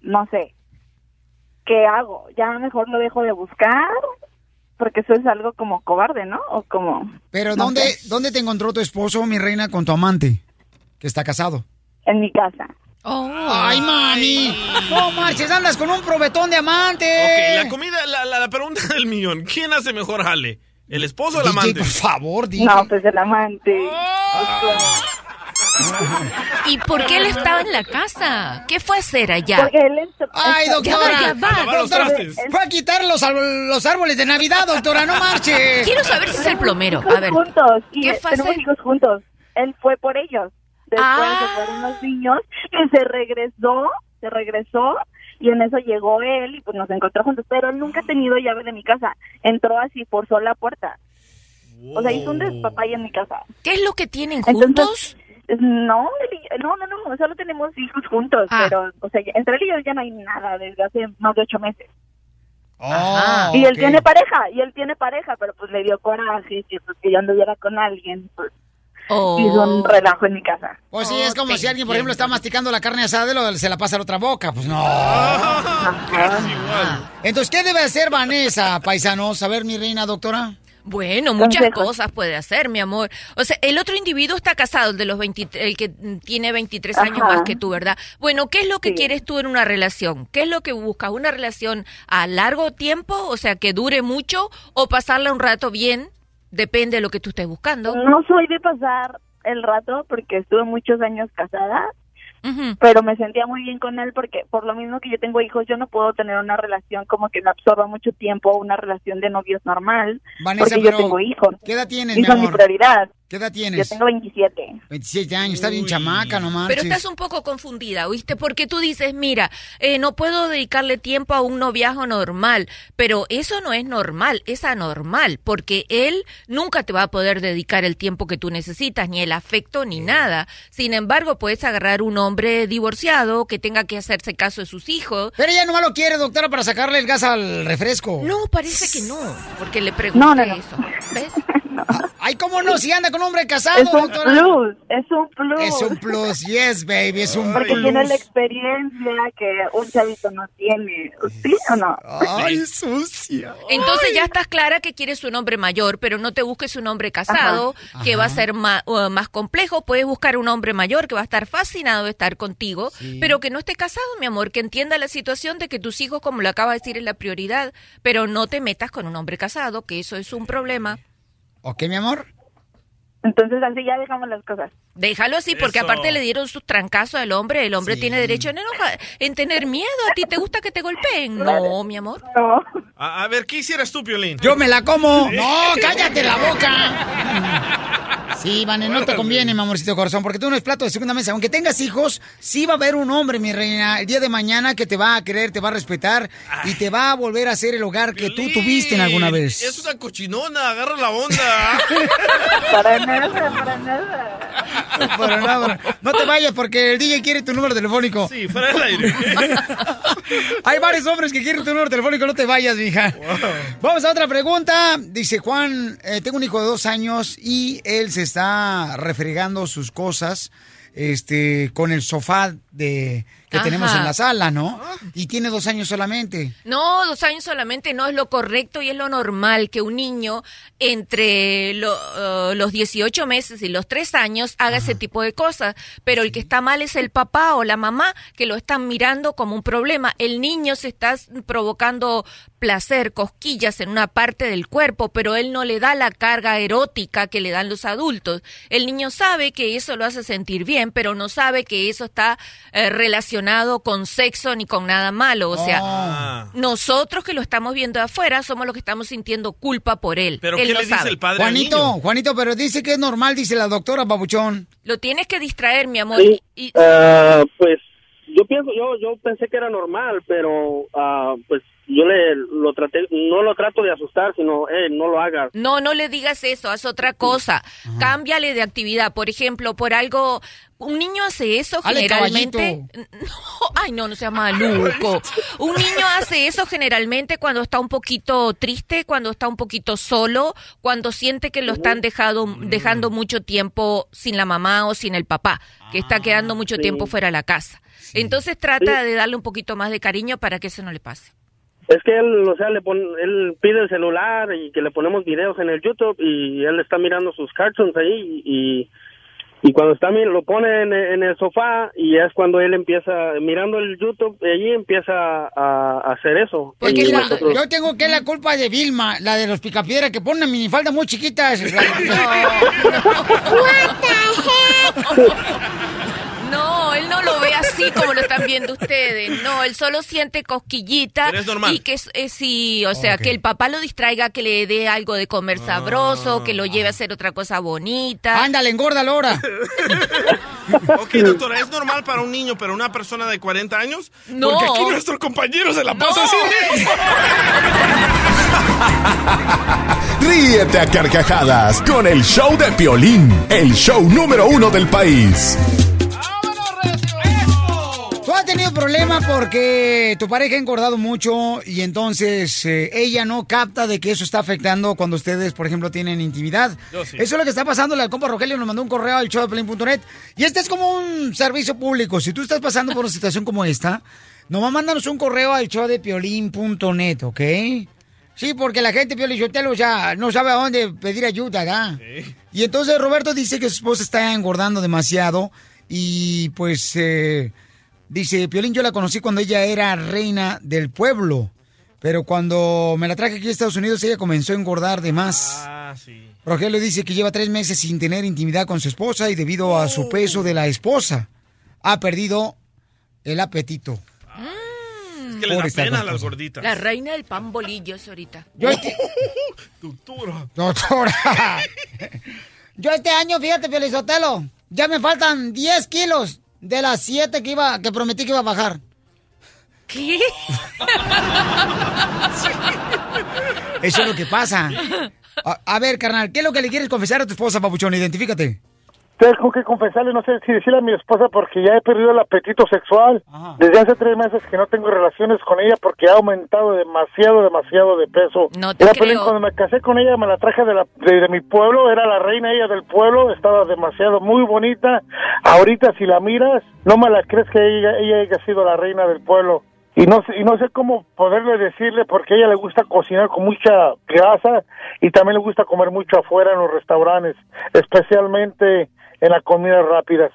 no sé, ¿qué hago? Ya mejor lo dejo de buscar porque eso es algo como cobarde, ¿no? O como... Pero no ¿dónde, sé, ¿dónde te encontró tu esposo, mi reina, con tu amante? Que está casado. en mi casa. ¡Ay, mami! ¡No marches, andas con un probetón de amante! Ok, la comida, la, la, la pregunta del millón. ¿Quién hace mejor jale? ¿El esposo o el DJ, amante? por favor, dije. No, pues el amante. ¿Y por qué él estaba en la casa? ¿Qué fue a hacer allá? Porque él es... ¡Ay, Ya doctora! va, ya va. Doctora, Fue a quitar los, los árboles de Navidad, doctora, no marche. Quiero saber si es el plomero. A ver. juntos. Y ¿Qué fue hijos juntos. Él fue por ellos. Después Ah. se fueron los niños y se regresó, se regresó y en eso llegó él y pues nos encontró juntos. Pero él nunca ha tenido llave de mi casa. Entró así, forzó la puerta. O sea, hizo un despapay en mi casa. ¿Qué es lo que tienen Entonces, juntos? No, no, no, no, solo tenemos hijos juntos, Ah. pero, o sea, entre él y yo ya no hay nada desde hace más de ocho meses. Ah, y él tiene pareja, y él tiene pareja, pero pues le dio coraje que, pues, que yo anduviera con alguien, pues Oh. hizo un relajo en mi casa. Pues sí, es como si alguien, por ejemplo, está masticando la carne asada y lo- se la pasa a la otra boca. Pues no. Entonces, ¿qué debe hacer Vanessa, paisanos? A ver, mi reina, doctora. Bueno, muchas Consejos. cosas puede hacer, mi amor. O sea, el otro individuo está casado, el de los 23, el que tiene 23 años más que tú, ¿verdad? Bueno, ¿qué es lo que quieres tú en una relación? ¿Qué es lo que buscas? ¿Una relación a largo tiempo? O sea, que dure mucho o pasarla un rato bien? Depende de lo que tú estés buscando. No soy de pasar el rato porque estuve muchos años casada, pero me sentía muy bien con él porque por lo mismo que yo tengo hijos, yo no puedo tener una relación como que me absorba mucho tiempo, una relación de novios normal, Vanessa, porque pero yo tengo hijos. ¿qué edad tienes, y mi son mi amor? prioridad. ¿Qué edad Yo tienes? tengo 27. 27 años, está bien chamaca, no marches. Pero estás un poco confundida, ¿oíste? Porque tú dices, mira, eh, no puedo dedicarle tiempo a un noviazgo normal, pero eso no es normal, es anormal, porque él nunca te va a poder dedicar el tiempo que tú necesitas, ni el afecto, ni nada. Sin embargo, puedes agarrar un hombre divorciado que tenga que hacerse caso de sus hijos. Pero ella nomás lo quiere, doctora, para sacarle el gas al refresco. No, parece que no, porque le pregunté No, no, no. eso. ¿Ves? Ay, ¿cómo no? Si anda con un hombre casado, Es un doctora. plus, es un plus. Es un plus, yes, baby, es un Porque plus. tiene la experiencia que un chavito no tiene. ¿Sí o no? Ay, sucia. Entonces ya estás clara que quieres un hombre mayor, pero no te busques un hombre casado Ajá. que va a ser ma- uh, más complejo. Puedes buscar un hombre mayor que va a estar fascinado de estar contigo, pero que no esté casado, mi amor, que entienda la situación de que tus hijos, como lo acaba de decir, es la prioridad, pero no te metas con un hombre casado, que eso es un problema. ¿Ok, mi amor? Entonces así ya dejamos las cosas. Déjalo así, porque Eso. aparte le dieron sus trancazos al hombre. El hombre tiene derecho en, enoja- en tener miedo. ¿A ti te gusta que te golpeen? No, mi amor. A, a ver, ¿qué hicieras tú, Piolín? Yo me la como. No, cállate la boca. Sí, Vane, no te conviene, mi amorcito corazón, porque tú no es plato de segunda mesa. Aunque tengas hijos, sí va a haber un hombre, mi reina, el día de mañana que te va a querer, te va a respetar y te va a volver a hacer el hogar que tú tuviste en alguna vez. Es una cochinona, agarra la onda. para nada, para nada. Pero no, no, te vayas porque el DJ quiere tu número telefónico. Sí, fuera del aire. Hay varios hombres que quieren tu número telefónico, no te vayas, mija. Vamos a otra pregunta. Dice Juan, eh, tengo un hijo de dos años y él se está refregando sus cosas este, con el sofá de, que tenemos en la sala, ¿no? Y tiene dos años solamente. No, dos años solamente no es lo correcto y es lo normal que un niño entre lo- eh, los 18 meses y los 3 años haga ese tipo de cosas. Pero el que está mal es el papá o la mamá que lo están mirando como un problema. El niño se está provocando placer, cosquillas en una parte del cuerpo, pero él no le da la carga erótica que le dan los adultos. El niño sabe que eso lo hace sentir bien, pero no sabe que eso está eh, relacionado con sexo ni con nada malo. O sea, Ah. nosotros que lo estamos viendo de afuera somos los que estamos sintiendo culpa por él. ¿Pero él qué no le dice sabe. el padre al Juanito, niño? Juanito, pero dice que es normal, dice la doctora Pabuchón. Lo tienes que distraer, mi amor. Sí, y- ah, pues yo pienso, yo yo pensé que era normal, pero ah, pues yo le lo traté, no lo trato de asustar, sino, eh, no lo hagas. No, no le digas eso, haz otra cosa. Cámbiale de actividad. Por ejemplo, por algo, un niño hace eso generalmente. No, ay, no, no sea maluco. Un niño hace eso generalmente cuando está un poquito triste, cuando está un poquito solo, cuando siente que lo están dejado, dejando mucho tiempo sin la mamá o sin el papá, que está quedando mucho sí. tiempo fuera de la casa. Entonces trata de darle un poquito más de cariño para que eso no le pase. Es que él, o sea, le pon, él pide el celular y que le ponemos videos en el YouTube y él está mirando sus cartoons ahí y, y cuando está mi- lo pone en, en el sofá y es cuando él empieza mirando el YouTube y allí empieza a, a hacer eso. Porque Y la- nosotros- yo tengo que la culpa de Vilma, la de los picapiedra, que ponen minifaldas muy chiquitas. No, él no lo ve así como lo están viendo ustedes. No, él solo siente cosquillita Pero es normal. y que es, es sí, o sea, que el papá lo distraiga, que le dé algo de comer sabroso, que lo lleve a hacer otra cosa bonita. Ándale, engorda Lora. Ok, doctora, ¿es normal para un niño, pero una persona de 40 años? No. Porque aquí nuestro compañero se la pasa No. así. Ríete a carcajadas con el show de Piolín, el show número uno del país. Problemas porque tu pareja ha engordado mucho y entonces eh, ella no capta de que eso está afectando cuando ustedes, por ejemplo, tienen intimidad. Yo sí. Eso es lo que está pasando. La compa Rogelio nos mandó un correo al showdeplin.net y este es como un servicio público. Si tú estás pasando por una situación como esta, nomás mándanos un correo al showdepiolín.net, ¿ok? Sí, porque la gente, Piolín Sotelo, ya no sabe a dónde pedir ayuda, ¿verdad? Y entonces Roberto dice que su esposa está engordando demasiado y pues eh, dice, Piolín, yo la conocí cuando ella era reina del pueblo, pero cuando me la traje aquí a Estados Unidos ella comenzó a engordar de más. Ah, sí. Rogelio dice que lleva tres meses sin tener intimidad con su esposa y debido a su peso de la esposa ha perdido el apetito. Es que le da pena a las gorditas. La reina del pan bolillos ahorita. Yo este, Doctora. doctora, yo este año, fíjate, Felizotelo, ya me faltan 10 kilos de las 7 que iba, que prometí que iba a bajar. ¿Qué? Eso es lo que pasa. A, a ver, carnal, ¿qué es lo que le quieres confesar a tu esposa, papuchón? Identifícate. Tengo que confesarle, no sé si decirle a mi esposa porque ya he perdido el apetito sexual. Desde hace tres meses que no tengo relaciones con ella porque ha aumentado demasiado, demasiado de peso. No te Era, creo. Cuando me casé con ella, me la traje de, la, de, de mi pueblo, era la reina ella del pueblo, estaba demasiado, muy bonita. Ahorita si la miras, no me la crees que ella, ella haya sido la reina del pueblo. Y no, sé, y no sé cómo poderle decirle porque a ella le gusta cocinar con mucha grasa y también le gusta comer mucho afuera en los restaurantes, especialmente en las comidas rápidas.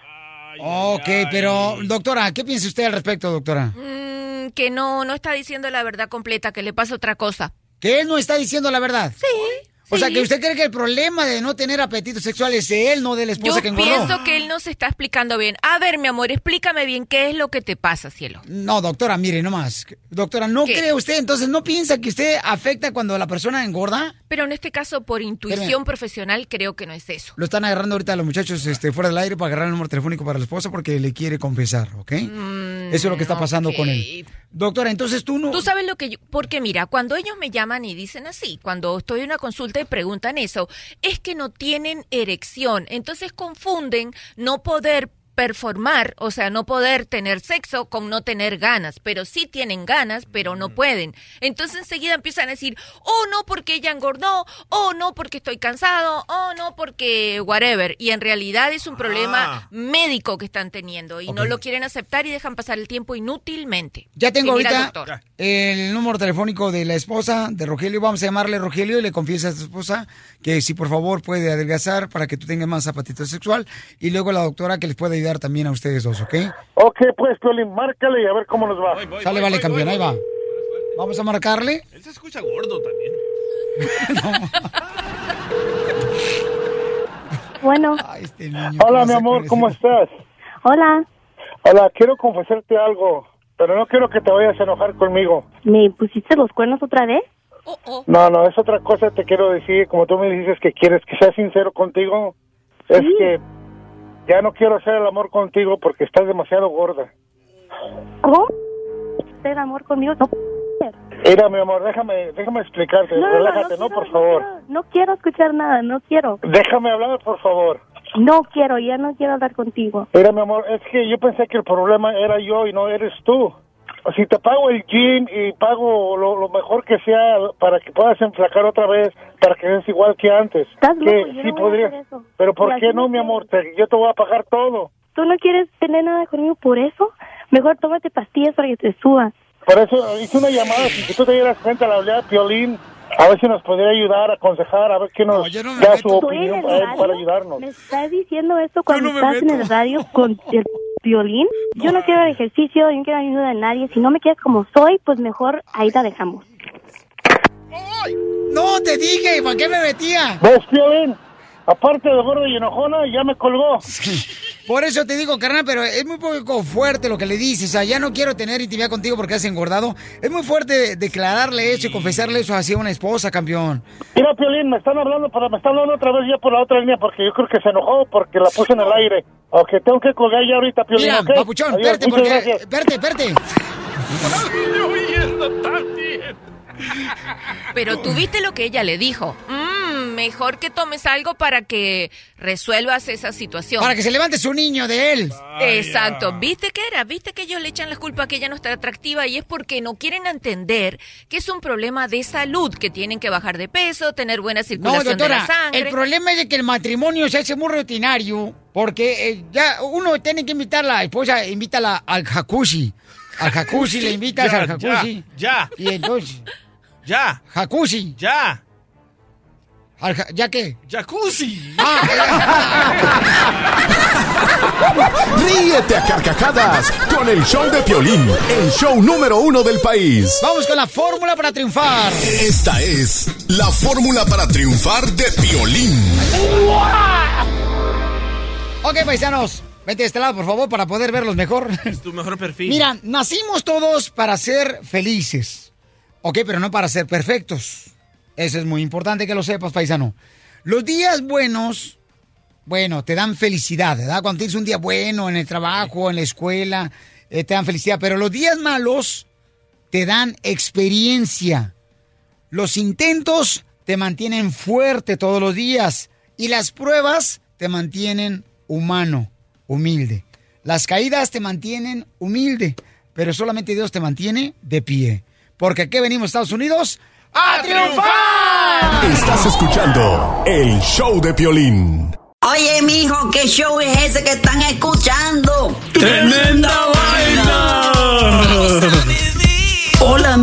Ok, pero, doctora, ¿qué piensa usted al respecto, doctora? Mm, que no, no está diciendo la verdad completa, que le pasa otra cosa. Que él no está diciendo la verdad. Sí. O sea, que usted cree que el problema de no tener apetito sexual es de él, no de la esposa Yo que engordó. pienso que él no se está explicando bien. A ver, mi amor, explícame bien qué es lo que te pasa, cielo. No, doctora, mire nomás. Doctora, ¿no ¿Qué? cree usted? Entonces, ¿no piensa que usted afecta cuando la persona engorda? Pero en este caso, por intuición Espérame. profesional, creo que no es eso. Lo están agarrando ahorita los muchachos este, fuera del aire para agarrar el número telefónico para la esposa porque le quiere confesar, ¿ok? Mm, Eso es lo que está pasando con él. Doctora, entonces tú no... Tú sabes lo que yo... Porque mira, cuando ellos me llaman y dicen así, cuando estoy en una consulta preguntan eso, es que no tienen erección. Entonces confunden no poder performar, o sea, no poder tener sexo con no tener ganas, pero sí tienen ganas, pero no pueden. Entonces enseguida empiezan a decir, oh no porque ella engordó, oh no porque estoy cansado, oh no porque whatever. Y en realidad es un problema médico que están teniendo y no lo quieren aceptar y dejan pasar el tiempo inútilmente. Ya tengo ahorita el número telefónico de la esposa de Rogelio. Vamos a llamarle Rogelio y le confiesa a su esposa que si por favor puede adelgazar para que tú tengas más apetito sexual. Y luego la doctora que les puede ayudar también a ustedes dos, ¿ok? Ok, pues, Piolín, márcale y a ver cómo nos va. Sale, vale, campeón, ahí va. Vamos a marcarle. Él se escucha gordo también. Bueno. Hola, mi amor, ¿cómo estás? Hola. Hola, quiero confesarte algo, pero no quiero que te vayas a enojar conmigo. ¿Me pusiste los cuernos otra vez? No, no, es otra cosa te quiero decir, como tú me dices que quieres que sea sincero contigo, es que ya no quiero hacer el amor contigo porque estás demasiado gorda. ¿Cómo? ¿Hacer amor conmigo? No, Mira, mi amor, déjame, déjame explicarte, no, no, relájate, no, por favor. no quiero escuchar nada, no quiero. Déjame hablar, por favor. No quiero, ya no quiero hablar contigo. Mira, mi amor, es que yo pensé que el problema era yo y no eres tú. Si te pago el gym y pago lo, lo mejor que sea para que puedas enflacar otra vez, para que seas igual que antes. Estás que loco, yo sí no podría. hacer eso. Pero ¿por qué no, no mi amor? Te- yo te voy a pagar todo. ¿Tú no quieres tener nada conmigo por eso? Mejor tómate pastillas para que te suba. Por eso hice una llamada, que tú te dieras cuenta, la hablé a Piolín, a ver si nos podría ayudar, aconsejar, a ver qué nos da su ¿Estoy en opinión para, para ayudarnos. ¿Me estás diciendo esto cuando no estás en el radio con el violín? Yo no quiero ejercicio, yo no quiero ayuda de nadie. Si no me quieres como soy, pues mejor ahí la dejamos. No, te dije, ¿para qué me metía? ¿Ves, Piolín? Aparte de gordo y enojona, ya me colgó. Por eso te digo, carnal, pero es muy poco fuerte lo que le dices. O sea, ya no quiero tener intimidad contigo porque has engordado. Es muy fuerte declararle eso y confesarle eso hacia una esposa, campeón. Mira, Piolín, me están hablando, para, me están hablando otra vez ya por la otra línea porque yo creo que se enojó porque la puse en el aire. Ok, tengo que colgar ya ahorita, Piolín, Mira, papuchón, Adiós, espérate, porque... Espérate, espérate. Pero tú viste lo que ella le dijo. Mm, mejor que tomes algo para que resuelvas esa situación. Para que se levante su niño de él. Exacto. ¿Viste qué era? ¿Viste que ellos le echan la culpa a que ella no está atractiva? Y es porque no quieren entender que es un problema de salud, que tienen que bajar de peso, tener buena No, circulación de la doctora, sangre. el problema es de que el matrimonio se hace muy rutinario porque eh, ya uno tiene que invitar a la esposa, invítala al jacuzzi. Al jacuzzi le invitas Ya, al jacuzzi. ya, Y entonces... Ya. Jacuzzi. Ya. Al ja- ¿Ya qué? Jacuzzi. Ríete a carcajadas con el show de Piolín, el show número uno del país. Vamos con la fórmula para triunfar. Esta es la fórmula para triunfar de Piolín. Ok, paisanos, vente de este lado, por favor, para poder verlos mejor. Es tu mejor perfil. Mira, nacimos todos para ser felices. Ok, pero no para ser perfectos. Eso es muy importante que lo sepas, paisano. Los días buenos, bueno, te dan felicidad, ¿verdad? Cuando tienes un día bueno en el trabajo, en la escuela, eh, te dan felicidad. Pero los días malos te dan experiencia. Los intentos te mantienen fuerte todos los días. Y las pruebas te mantienen humano, humilde. Las caídas te mantienen humilde. Pero solamente Dios te mantiene de pie. Porque aquí venimos, Estados Unidos, a triunfar. Estás escuchando el show de Piolín. Oye, mijo, ¿qué show es ese que están escuchando? ¡Tremenda